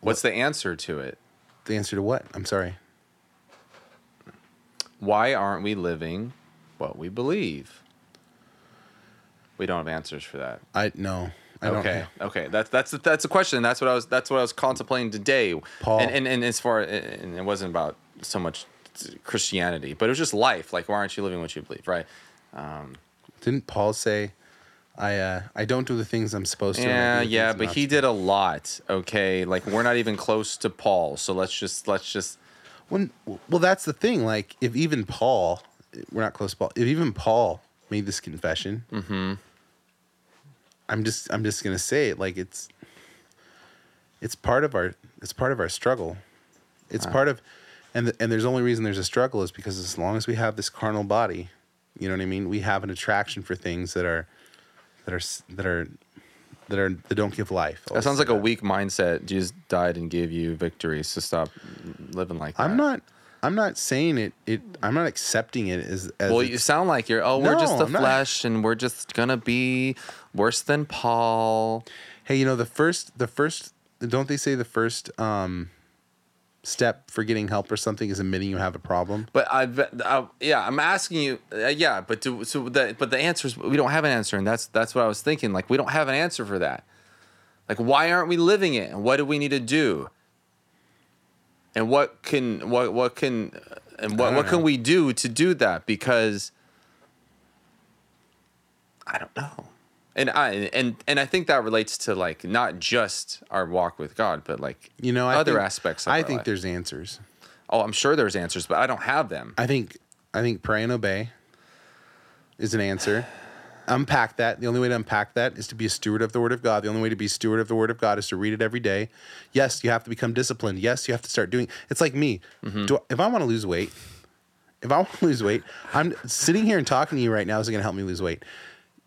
What's the answer to it? the answer to what? I'm sorry. Why aren't we living what we believe? We don't have answers for that. I no. I don't. okay, okay. That's that's that's a question. That's what I was. That's what I was contemplating today. Paul. and and, and as far and it wasn't about so much Christianity, but it was just life. Like, why aren't you living what you believe? Right? Um, Didn't Paul say, "I uh, I don't do the things I'm supposed to"? Yeah, yeah, but he did a lot. Okay, like we're not even close to Paul. So let's just let's just When, well, that's the thing. Like, if even Paul, we're not close to Paul. If even Paul made this confession, Mm-hmm. I'm just, I'm just gonna say it. Like, it's, it's part of our, it's part of our struggle. It's part of, and the, and there's only reason there's a struggle is because as long as we have this carnal body, you know what I mean. We have an attraction for things that are, that are, that are, that are that don't give life. that sounds like a weak mindset. Jesus died and gave you victory. So stop living like that. I'm not. I'm not saying it. It. I'm not accepting it as. as Well, you sound like you're. Oh, we're just the I'm not. flesh, and we're just gonna be worse than Paul. hey, you know the first. The first. Don't they say the first um, step for getting help or something is admitting you have a problem? But I, I yeah, I'm asking you. Uh, yeah, but do, so the but the answer is we don't have an answer, and that's that's what I was thinking. Like we don't have an answer for that. Like why aren't we living it? And what do we need to do? And what can what what can and what what can we do to do that? Because I don't know. And I and and I think that relates to like not just our walk with God, but like You know, I other think- aspects. Of I think life. there's answers. Oh, I'm sure there's answers, but I don't have them. I think. I think pray and obey is an answer. Unpack that. The only way to unpack that is to be a steward of the Word of God. The only way to be a steward of the Word of God is to read it every day. Yes, you have to become disciplined. Yes, you have to start doing. It's like me. Mm-hmm. Do if I want to lose weight, if I want to lose weight, I'm sitting here and talking to you right now isn't going to help me lose weight.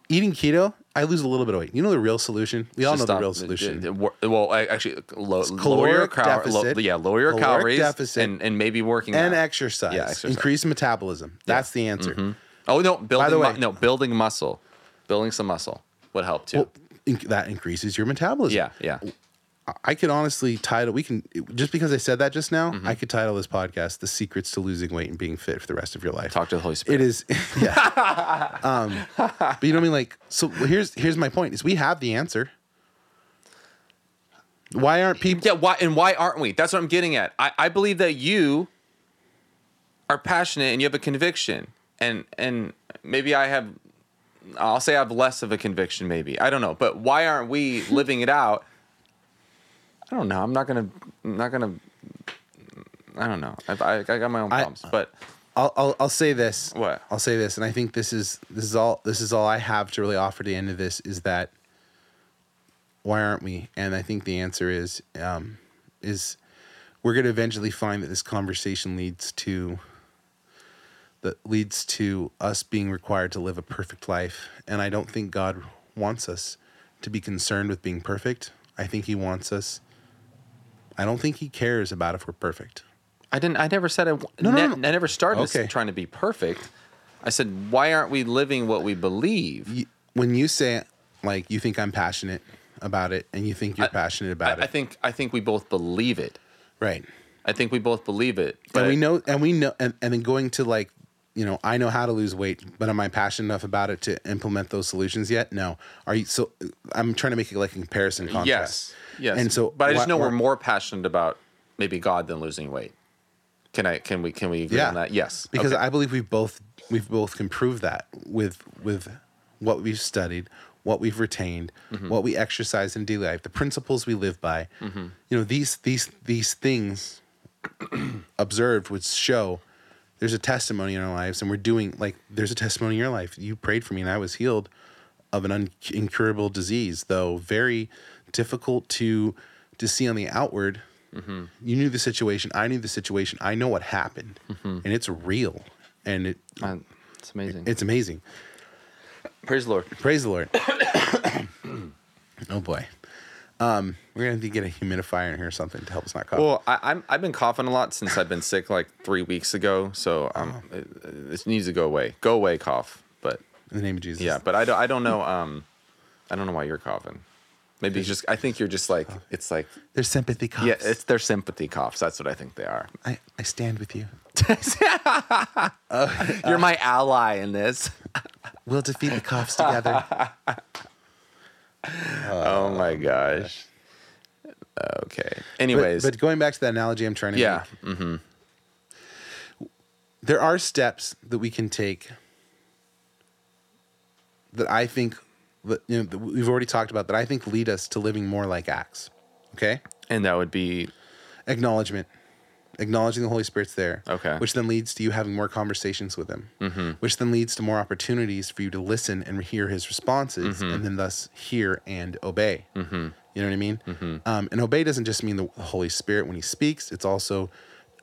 Eating keto, I lose a little bit of weight. You know the real solution. We all know the real solution. d- d- wor- Well, I- actually, low, lower your cal- deficit, yeah, lower your calories, deficit, and, and maybe working and out. exercise. Yeah, exercise. Increase metabolism. That's the answer. Mm-hmm. Oh no, building the mu- way- no building muscle, building some muscle would help too. Well, inc- that increases your metabolism. yeah, yeah. I could honestly title. We can just because I said that just now. Mm-hmm. I could title this podcast "The Secrets to Losing Weight and Being Fit for the Rest of Your Life." Talk to the Holy Spirit. It is, yeah. um, but you know what I mean. Like, so here's here's my point: is we have the answer. Why aren't people? Yeah, why and why aren't we? That's what I'm getting at. I, I believe that you are passionate and you have a conviction. And and maybe I have I'll say I have less of a conviction, maybe. I don't know. But why aren't we living it out? I don't know. I'm not gonna I'm not gonna I don't know. I, I, I got my own I- but I'll, I'll I'll say this. What? I'll say this, and I think this is this is all this is all I have to really offer to the end of this is that why aren't we? And I think the answer is um, is we're going to eventually find that this conversation leads to that leads to us being required to live a perfect life, and I don't think God wants us to be concerned with being perfect. I think He wants us. I don't think He cares about if we're perfect. I didn't. I never said I. No, no, ne- no. I never started Okay. trying to be perfect. I said, why aren't we living what we believe? when you say like you think I'm passionate about it and you think you're passionate about I, I it, think. I think we both believe it. right? I think we both believe it. and we know, and we know, and, and then going to like, you know, I know how to lose weight, but am I passionate enough about it to implement those solutions yet? No. Are you? So I'm trying to make it like a comparison contrast. Yes. Yes. And so, but I just why- know we're more passionate about maybe God than losing weight. Can I? Can we? Can we agree Yeah. on that? Yes. because Okay. I believe we've both we've both can prove that with with what we've studied, what we've retained, Mm-hmm. what we exercise in daily life, the principles we live by. You know these these these things observed would show there's a testimony in our lives, and we're doing like there's a testimony in your life. You prayed for me, and I was healed of an un- incurable disease, though very difficult to to see on the outward. You knew the situation. I knew the situation. I know what happened, and it's real, and it Uh, it's amazing. it's amazing. Praise the Lord. Praise the Lord. oh boy, um, we're gonna have to get a humidifier in here or something to help us not cough. Well, I, I'm I've been coughing a lot since I've been sick like three weeks ago. So um, Oh. it, it needs to go away. Go away, cough. But in the name of Jesus. yeah, but I don't I don't know um, I don't know why you're coughing. Maybe just I think you're just like it's like there's sympathy coughs. yeah it's their sympathy coughs. That's what I think they are. I, I stand with you. You're my ally in this. We'll defeat the coughs together. Oh my gosh. Okay. Anyways, but going back to that analogy, I'm trying to yeah. make, Mm, there are steps that we can take that I think you know that we've already talked about that I think lead us to living more like Acts. Okay, and that would be acknowledgement, acknowledging the Holy Spirit's there. Okay. which then leads to you having more conversations with Him, mm-hmm. which then leads to more opportunities for you to listen and hear His responses, Mm-hmm. and then thus hear and obey. Mm-hmm. You know what I mean? Mm-hmm. Um, and obey doesn't just mean the Holy Spirit when He speaks. It's also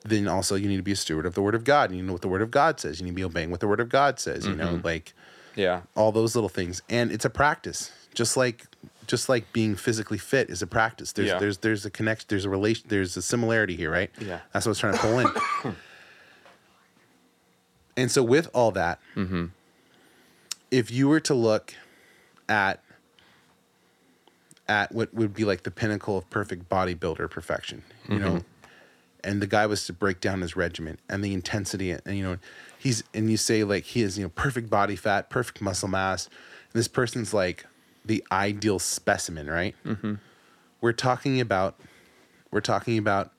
then also you need to be a steward of the Word of God. And you know what the Word of God says. You need to be obeying what the Word of God says. You Mm-hmm. know, like yeah. all those little things. And it's a practice. Just like just like being physically fit is a practice. There's Yeah. there's there's a connection there's a relation there's a similarity here right? Yeah. that's what i was trying to pull in. And so with all that, mm-hmm. if you were to look at at what would be like the pinnacle of perfect bodybuilder perfection, you know, mm-hmm. And the guy was to break down his regimen and the intensity and you know he's and you say like he has you know perfect body fat perfect muscle mass. And this person's like the ideal specimen right? Mm-hmm. We're talking about we're talking about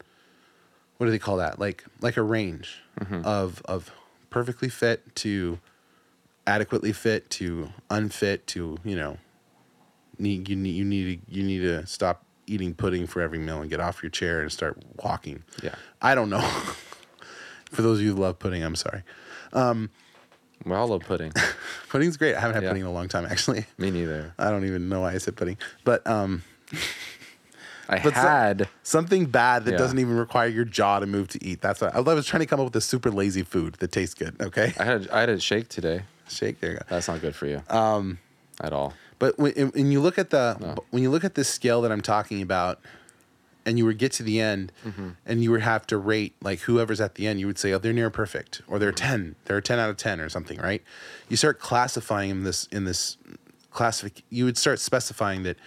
what do they call that? Like like a range mm-hmm. of of perfectly fit to adequately fit to unfit to you know need you need you need to, you need to stop eating pudding for every meal and get off your chair and start walking. Yeah. I don't know. for those of you who love pudding, I'm sorry. Um, We all love pudding. Pudding's great. I haven't had Yeah. pudding in a long time actually. Me neither. I don't even know why I said pudding. But um I But so- had. something bad that Yeah. doesn't even require your jaw to move to eat. That's what I was trying to come up with a super lazy food that tastes good, okay? I had. I had a shake today. Shake there you go. That's not good for you. Um. At all. But when, when you look at the when you look at this scale that I'm talking about, and you would get to the end, mm-hmm. and you would have to rate like whoever's at the end, you would say, oh, they're near perfect, or they're mm-hmm. ten, they're ten out of ten, or something, right? You start classifying in this in this classific. You would start specifying that,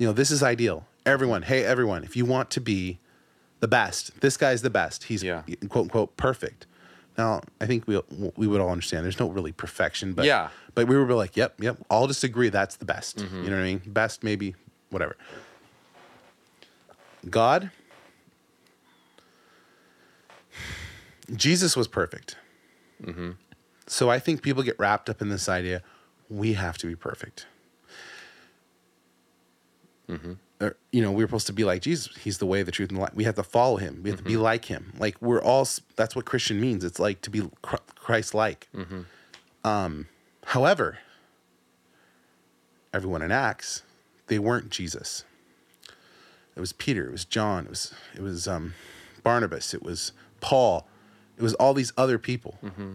you know, this is ideal. Everyone, hey, everyone, if you want to be the best, this guy's the best. He's Yeah. quote unquote perfect. Now, I think we we would all understand. There's no really perfection, but Yeah. but we were like, yep, yep. All just agree that's the best. Mm-hmm. You know what I mean? Best, maybe, whatever. God, Jesus was perfect. Mm-hmm. So I think people get wrapped up in this idea we have to be perfect. Mm-hmm. Or, you know, we're supposed to be like Jesus. He's the way, the truth, and the life. We have to follow him. We have to be mm-hmm. like him. Like we're all. That's what Christian means. It's like to be Christ-like. Mm-hmm. Um, however, everyone in Acts, they weren't Jesus. It was Peter. It was John. It was it was um, Barnabas. It was Paul. It was all these other people. Mm-hmm.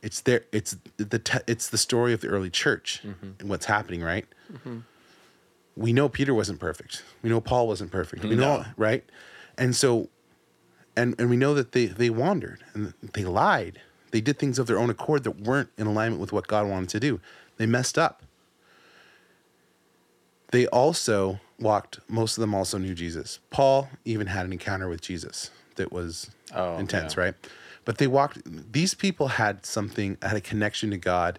It's there. It's the te- it's the story of the early church and what's happening. Right. We know Peter wasn't perfect. We know Paul wasn't perfect. We know right, and so, and and we know that they they wandered and they lied. They did things of their own accord that weren't in alignment with what God wanted to do. They messed up. They also walked. Most of them also knew Jesus. Paul even had an encounter with Jesus that was Oh, intense, yeah. right? But they walked. These people had something, had a connection to God,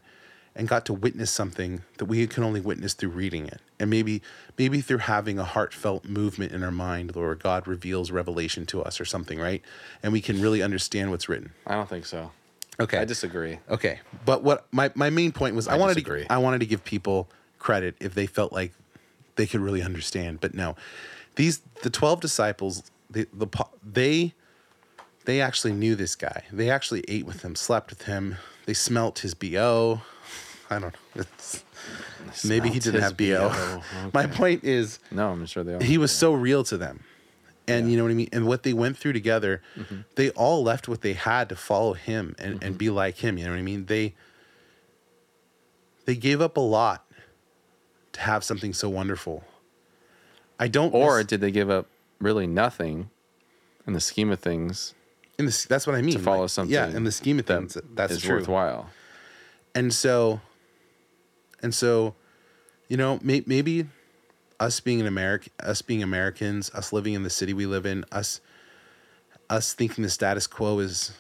and got to witness something that we can only witness through reading it, and maybe, maybe through having a heartfelt movement in our mind, where God reveals revelation to us or something, right? And we can really understand what's written. I don't think so. Okay, I disagree. Okay, but what my, my main point was, I, I wanted disagree. to I wanted to give people credit if they felt like they could really understand, but no, these the twelve disciples the the they they actually knew this guy. They actually ate with him, slept with him. They smelt his bo. I don't know. It's, maybe he didn't have bo. BO, My point is, No, I'm sure they are. he was so real to them and you know what i mean and what they went through together mm-hmm. they all left what they had to follow him and, and mm-hmm. be like him you know what i mean they they gave up a lot to have something so wonderful i don't Or mis- did they give up really nothing in the scheme of things in this that's what i mean to follow like, something? yeah in the scheme of that things that's is true worthwhile? and so and so you know may, maybe us being an american us being americans us living in the city we live in us us thinking the status quo is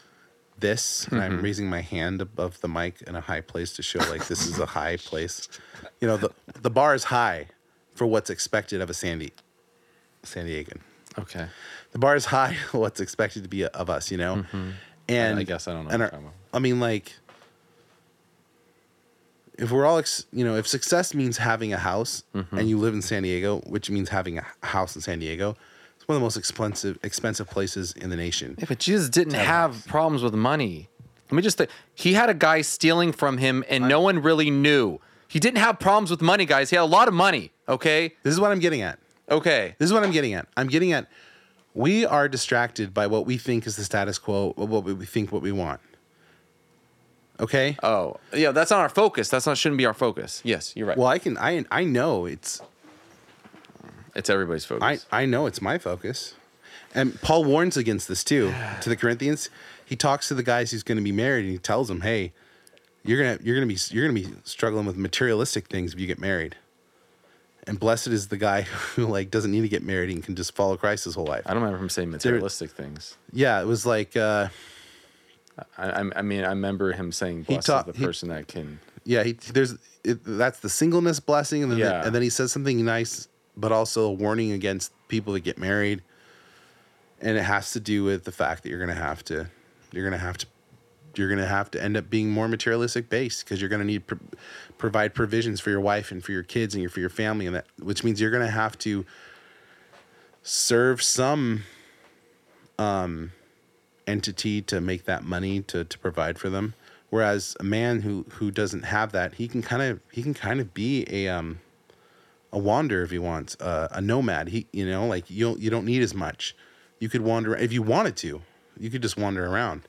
this and i'm mm-hmm. raising my hand above the mic in a high place to show like this is a high place. You know the the bar is high for what's expected of a sandy san diegan. Okay. the bar is high what's expected to be of us you know? Mm-hmm. And I guess I don't know our- you're talking about. i mean like if we're all ex- you know if success means having a house Mm-hmm. and you live in san diego which means having a house in san diego it's one of the most expensive expensive places in the nation Yeah, but Jesus didn't have problems with money. Let me just think. He had a guy stealing from him, and no one really knew. He didn't have problems with money, guys. He had a lot of money. Okay. this is what i'm getting at Okay. this is what i'm getting at i'm getting at we are distracted by what we think is the status quo what we think what we want okay Oh, yeah. That's not our focus. That's not shouldn't be our focus. Yes, you're right. well i can i i know it's it's everybody's focus. I, I know it's my focus. And Paul warns against this too to the Corinthians. He talks to the guys who's going to be married and he tells them, "Hey, you're gonna you're gonna be you're gonna be struggling with materialistic things if you get married." And blessed is the guy who like doesn't need to get married and can just follow Christ his whole life. I don't remember him saying materialistic things. Yeah, it was like uh, I, I, mean, I remember him saying, "Blessed ta- the he- person that can." yeah, he there's it, that's the singleness blessing, and then Yeah. and then he says something nice, but also a warning against people that get married, and it has to do with the fact that you're gonna have to, you're gonna have to, you're gonna have to end up being more materialistic based because you're gonna need pro- provide provisions for your wife and for your kids and your for your family, and that which means you're gonna have to serve some um entity to make that money to to provide for them. Whereas a man who who doesn't have that he can kind of he can kind of be a um a wanderer if he wants uh, a nomad. He you know like you you don't need as much. You could wander if you wanted to you could just wander around.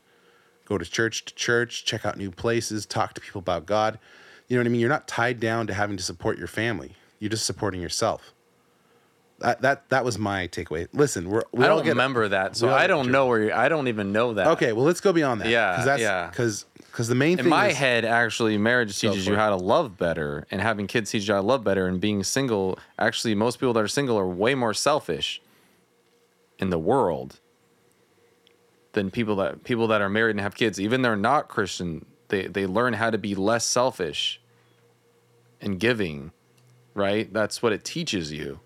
Go to church to church check out new places talk to people about god. You know what i mean? You're not tied down to having to support your family. You're just supporting yourself that that that was my takeaway listen we're we I don't get remember that, so I don't know where. You're, I don't even know that. Okay, well, let's go beyond that. Yeah, Cause that's, yeah. Because because the main In thing my is, head, actually, marriage teaches you how to love better, and having kids teaches you how to love better. And being single, actually, most people that are single are way more selfish in the world than people that people that are married and have kids. Even they're not Christian, they they learn how to be less selfish and giving. Right? That's what it teaches you.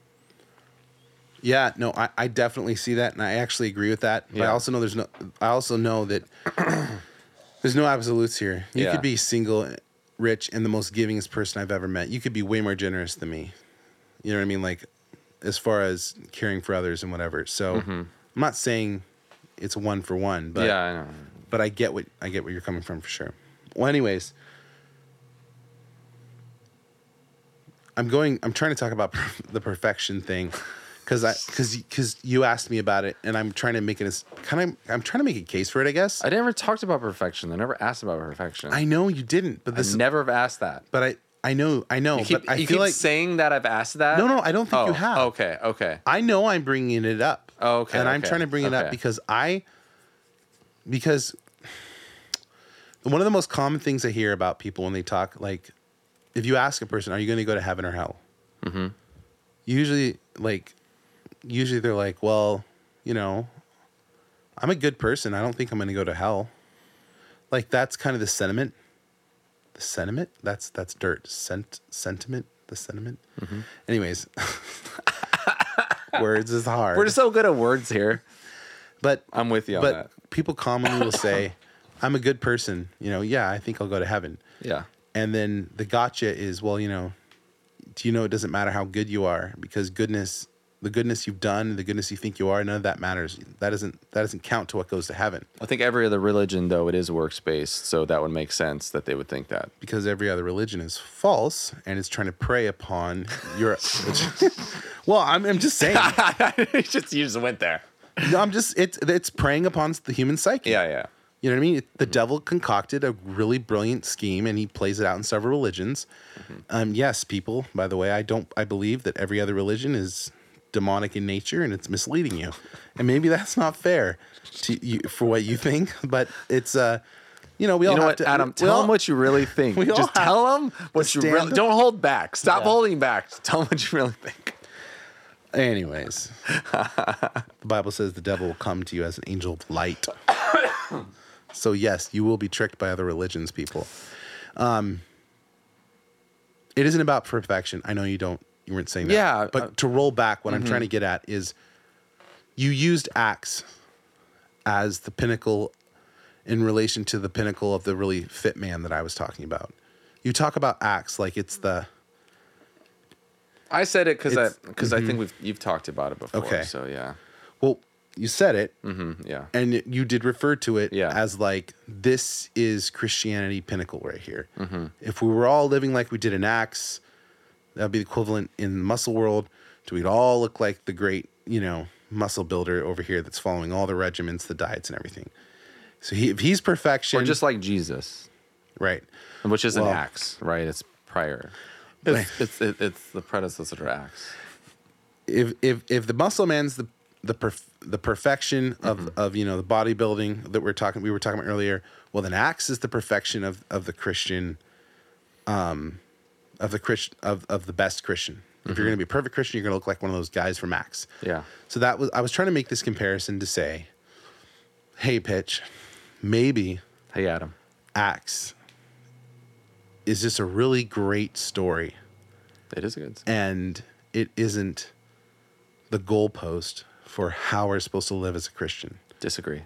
Yeah, no, I, I definitely see that, and I actually agree with that. But I Yeah. also know there's no. I also know that there's no absolutes here. You Yeah. could be single, rich, and the most givingest person I've ever met. You could be way more generous than me. You know what I mean? Like, as far as caring for others and whatever. So I'm not saying it's one for one, but Mm-hmm. yeah, I know. but I get what I get where you're coming from for sure. Well, anyways, I'm going. I'm trying to talk about the perfection thing because I because because you asked me about it, and I'm trying to make it as kind of I'm trying to make a case for it. I guess I never talked about perfection. I never asked about perfection. I know you didn't, but I this never have asked that. but I I know I know, You keep, but I you feel like saying that I've asked that. No, no, I don't think you Oh, have. Okay, okay. I know I'm bringing it up. Oh, okay, And I'm trying to bring it up because I, because one of the most common things I hear about people when they talk, like, if you ask a person, "Are you going to go to heaven or hell?" Mm-hmm. Usually, like, usually they're like, "Well, you know, I'm a good person. I don't think I'm going to go to hell." Like that's kind of the sentiment. The sentiment. That's that's dirt. Sent sentiment. The sentiment. Mm-hmm. Anyways, words is hard. We're so good at words here. But I'm with you on but people commonly will say, "I'm a good person." You know, yeah, I think I'll go to heaven. Yeah. And then the gotcha is, well, you know, do you know it doesn't matter how good you are because goodness, the goodness you've done, the goodness you think you are, none of that matters. That doesn't that doesn't count to what goes to heaven I think every other religion, though, it is works based, so that would make sense that they would think that. because every other religion is false and is trying to prey upon your. well, I'm, I'm just saying. you just you just went there. No, I'm just it's it's preying upon the human psyche. Yeah, yeah. You know what I mean? The devil concocted a really brilliant scheme, and he plays it out in several religions. Um, yes, people. By the way, I don't. I believe that every other religion is demonic in nature, and it's misleading you. And maybe that's not fair to you for what you think, but it's uh, you know, we all You know have what, to. Adam? Tell all- them what you really think. we Just tell them what you really. Don't hold back. Stop Yeah. holding back. Just tell them what you really think. Anyways, the Bible says the devil will come to you as an angel of light. so yes, you will be tricked by other religions, people. Um, it isn't about perfection. I know you don't. You weren't saying that. Yeah, But uh, to roll back, what I'm trying to get at is, you used Acts as the pinnacle in relation to the pinnacle of the really fit man that I was talking about. You talk about Acts like it's the I said it because I because I think we've you've talked about it before. Okay. So yeah. well, you said it, Mm, yeah. and you did refer to it Yeah. as like this is Christianity pinnacle right here. Mm-hmm. If we were all living like we did in Acts, that'd be the equivalent in the muscle world. to we'd all look like the great, you know, muscle builder over here that's following all the regiments, the diets, and everything. So he, if he's perfection, Or just like Jesus, right, which is Well- an Acts, right? It's prior. It's it's, it, it's the predecessor to Acts. if if if the muscle man's the the perf- the perfection of of you know the bodybuilding that we're talking we were talking about earlier. Well, then Acts is the perfection of of the Christian, um, of the Christian of of the best Christian. If you're mm-hmm. going to be a perfect Christian, you're going to look like one of those guys from Acts. Yeah. So that was I was trying to make this comparison to say, hey, pitch, maybe Hey, Adam. Acts is just a really great story, It is a good. and it isn't the goalpost for how we're supposed to live as a Christian. Disagree.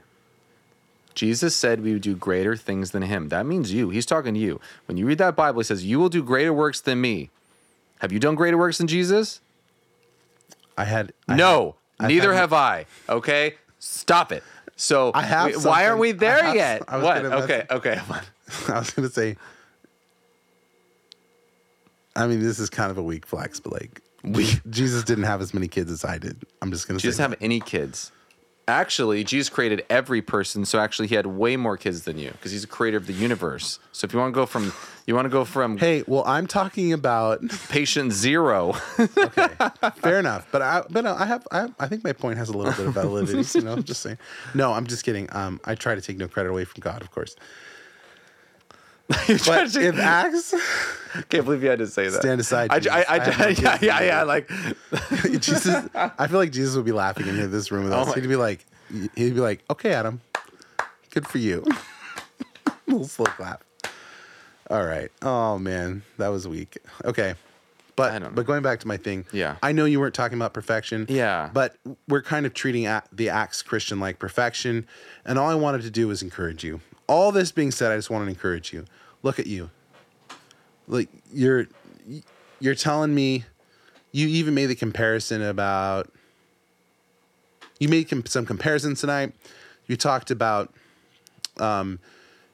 Jesus said we would do greater things than him. That means you. He's talking to you. When you read that Bible, he says, You will do greater works than me. Have you done greater works than Jesus? I had I no, had- neither have I. Okay? Stop it. So I have we- why aren't we there have- yet? What? Okay, okay. I was gonna say. I mean, this is kind of a weak flex, but like, Weak. Jesus didn't have as many kids as I did. I'm just gonna Jesus say. didn't have any kids. Actually, Jesus created every person, so actually he had way more kids than you because he's the creator of the universe. So if you want to go from you want to go from Hey, well, I'm talking about. patient zero, Okay, fair enough. But I, but I have, I, I think my point has a little bit of validity. you know, i'm just saying. No, I'm just kidding. Um, I try to take no credit away from God, of course. But if Acts, can't believe you had to say that. Stand aside, I, Jesus. I, I, I yeah, yeah, yeah. Like Jesus, I feel like Jesus would be laughing in here, this room with Oh us. He'd be like, he'd be like, okay, Adam, good for you. little slow clap. All right. Oh man, that was weak. Okay. But but going back to my thing, Yeah. I know you weren't talking about perfection, Yeah. but we're kind of treating the acts Christian like perfection, and all I wanted to do was encourage you. All this being said, I just want to encourage you. Look at you. Like you're you're telling me you even made the comparison about you made com- some comparisons tonight you talked about um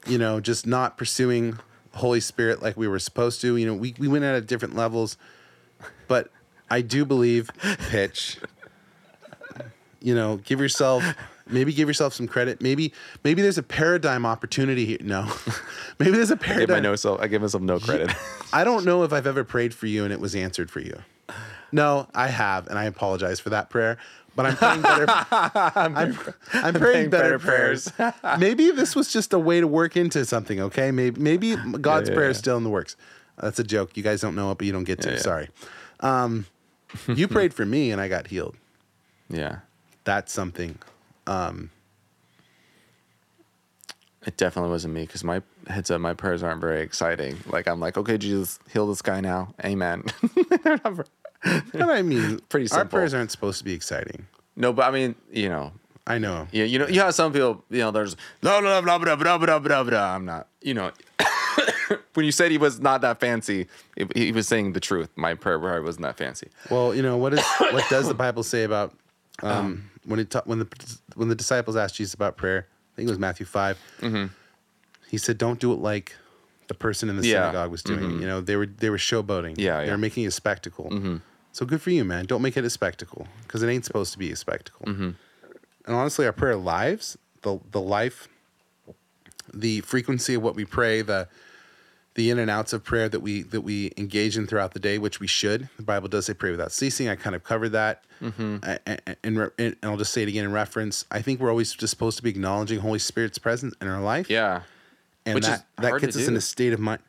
you know just not pursuing holy spirit like we were supposed to you know we, we went at different levels but i do believe pitch you know give yourself maybe give yourself some credit maybe maybe there's a paradigm opportunity here no maybe there's a I give my paradigm no self. I give myself no credit. I don't know if I've ever prayed for you and it was answered for you. No, I have, and I apologize for that prayer. But I'm praying better. I'm, I'm, praying, praying better, better prayers. maybe this was just a way to work into something. Okay, maybe maybe God's yeah, prayer yeah. is still in the works. That's a joke. You guys don't know it, but you don't get to. Yeah, yeah. Sorry. Um, you prayed for me and I got healed. yeah, That's something. it definitely wasn't me because my heads up, my prayers aren't very exciting. Like I'm like, okay, Jesus, heal this guy now. Amen. They're not ver- But I mean, Pretty simple. Our prayers aren't supposed to be exciting. no, but I mean, you know, I know. Yeah, you know, you have some people, you know, there's blah blah blah blah blah blah blah blah. I'm not, you know, when you said he was not that fancy, it, he was saying the truth. My prayer prayer wasn't that fancy. Well, you know what is what does the Bible say about um, um, when it ta- when the when the disciples asked Jesus about prayer? I think it was Matthew 5 mm-hmm. He said, "Don't do it like the person in the Yeah. synagogue was doing. Mm-hmm. You know, they were they were showboating. Yeah, they yeah. were making a spectacle. Mm-hmm. So good for you, man. Don't make it a spectacle because it ain't supposed to be a spectacle. Mm-hmm. And honestly, our prayer lives, the the life, the frequency of what we pray, the the in and outs of prayer that we that we engage in throughout the day, which we should. The Bible does say pray without ceasing. I kind of covered that, mm-hmm. a- and, and I'll just say it again in reference. I think we're always just supposed to be acknowledging Holy Spirit's presence in our life, Yeah, and which is that that gets us do. in a state of mind.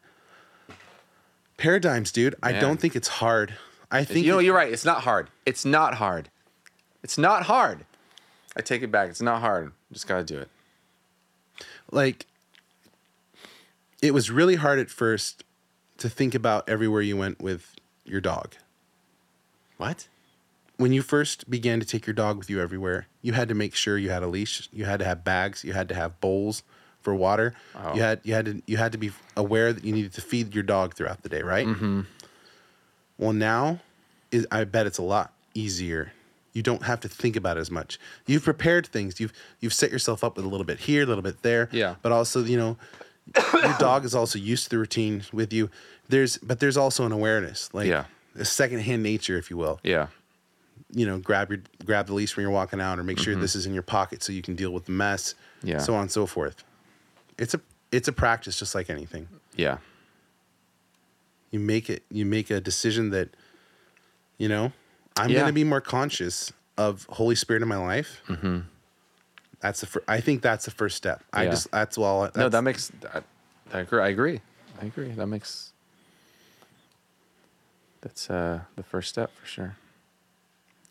Paradigms, dude. I don't think it's hard. I think you know, you're right. It's not hard. It's not hard. It's not hard. I take it back. It's not hard. Just gotta do it. like it was really hard at first to think about everywhere you went with your dog. What? when you first began to take your dog with you everywhere, you had to make sure you had a leash, you had to have bags, you had to have bowls for water. Oh. You had you had to you had to be aware that you needed to feed your dog throughout the day, right? Mm-hmm. Well, now is I bet it's a lot easier. You don't have to think about it as much. You've prepared things. You've you've set yourself up with a little bit here, a little bit there. Yeah. But also, you know, your dog is also used to the routine with you. There's but there's also an awareness, like Yeah. a secondhand nature, if you will Yeah. you know, grab your grab the leash when you're walking out, or make sure this is in your pocket so you can deal with the mess. Mm-hmm. Yeah. So on and so forth. It's a it's a practice just like anything. Yeah. You make it you make a decision that, you know, I'm Yeah. gonna be more conscious of Holy Spirit in my life, that's the fir- I think that's the first step. I just that's all. That's, no, that makes. I, I agree. I agree. I agree. That makes. That's uh, the first step for sure.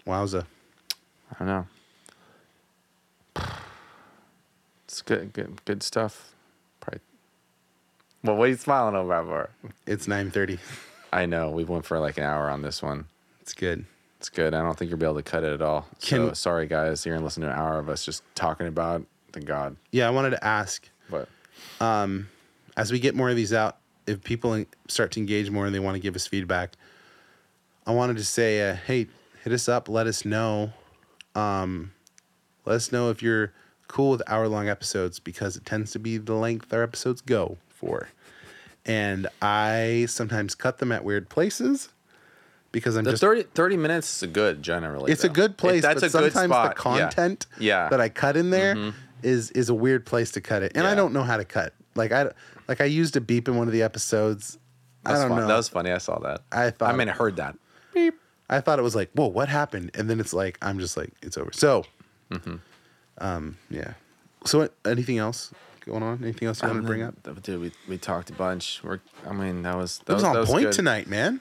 wowza. I don't know. It's good, good, good stuff. Well, what are you smiling over for? It's nine thirty. I know we've went for like an hour on this one. It's good. It's good. I don't think you'll be able to cut it at all. so sorry, guys. You're gonna listen to an hour of us just talking about the God. Yeah, I wanted to ask But as we get more of these out, if people start to engage more and they want to give us feedback, I wanted to say, uh, hey, hit us up. Let us know. Um, let us know if you're cool with hour long episodes because it tends to be the length our episodes go for. And I sometimes cut them at weird places because I'm the just 30, 30 minutes is a good generally. it's a good place. It- that's but a good spot. the content Yeah. that I cut in there is Mhm. is a weird place to cut it, and I don't know how to cut. Like I like I used a beep in one of the episodes. That's I don't fun. know. That was funny. I saw that. I thought I mean, I heard that. Beep. I thought it was like, whoa, what happened? And then it's like I'm just like it's over. So, Mm-hmm. um, yeah. So anything else going on? Anything else you want to bring up? Dude, we, we talked a bunch. We're, I mean, that was that It was on that point good. tonight, man.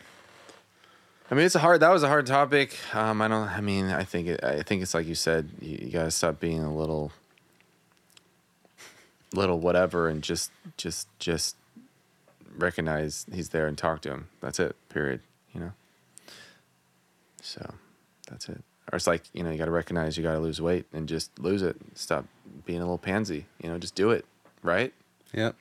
I mean, it's a hard. That was a hard topic. Um, I don't. I mean, I think it. I think it's like you said. You, you gotta stop being a little, little whatever, and just, just, just recognize he's there and talk to him. That's it. Period. You know. So, that's it. Or it's like you know you gotta recognize you gotta lose weight and just lose it. Stop being a little pansy. You know, just do it. Right. Yep.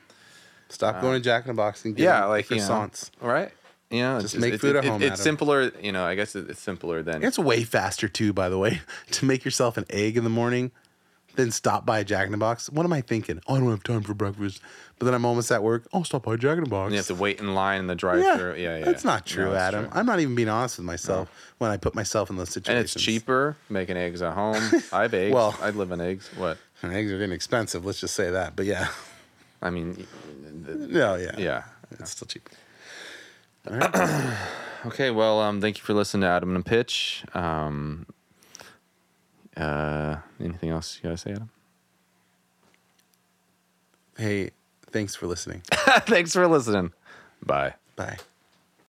Stop going uh, to Jack in the Box and get yeah, like you know, croissants. right? Yeah, Just it's make it- food it- at it- home, It's Adam. simpler. You know, I guess it- it's simpler than It's way faster too, by the way, to make yourself an egg in the morning then stop by a Jack in the Box. What am I thinking? Oh, I don't have time for breakfast. But then I'm almost at work. Oh, stop by Jack in the Box. And you have to wait in line in the drive-through. Yeah, yeah. That's not true, No, it's Adam. true. I'm not even being honest with myself when I put myself in those and it's cheaper making eggs at home. I have eggs. Well- well, I live on eggs. What? And eggs are getting expensive. Let's just say that. But yeah, I mean, the- no, yeah, yeah. it's still cheap. All right. Okay. Well, um, thank you for listening to Adam and Pitch. Um, uh, anything else you gotta say, Adam? hey, thanks for listening. Thanks for listening. Bye. Bye.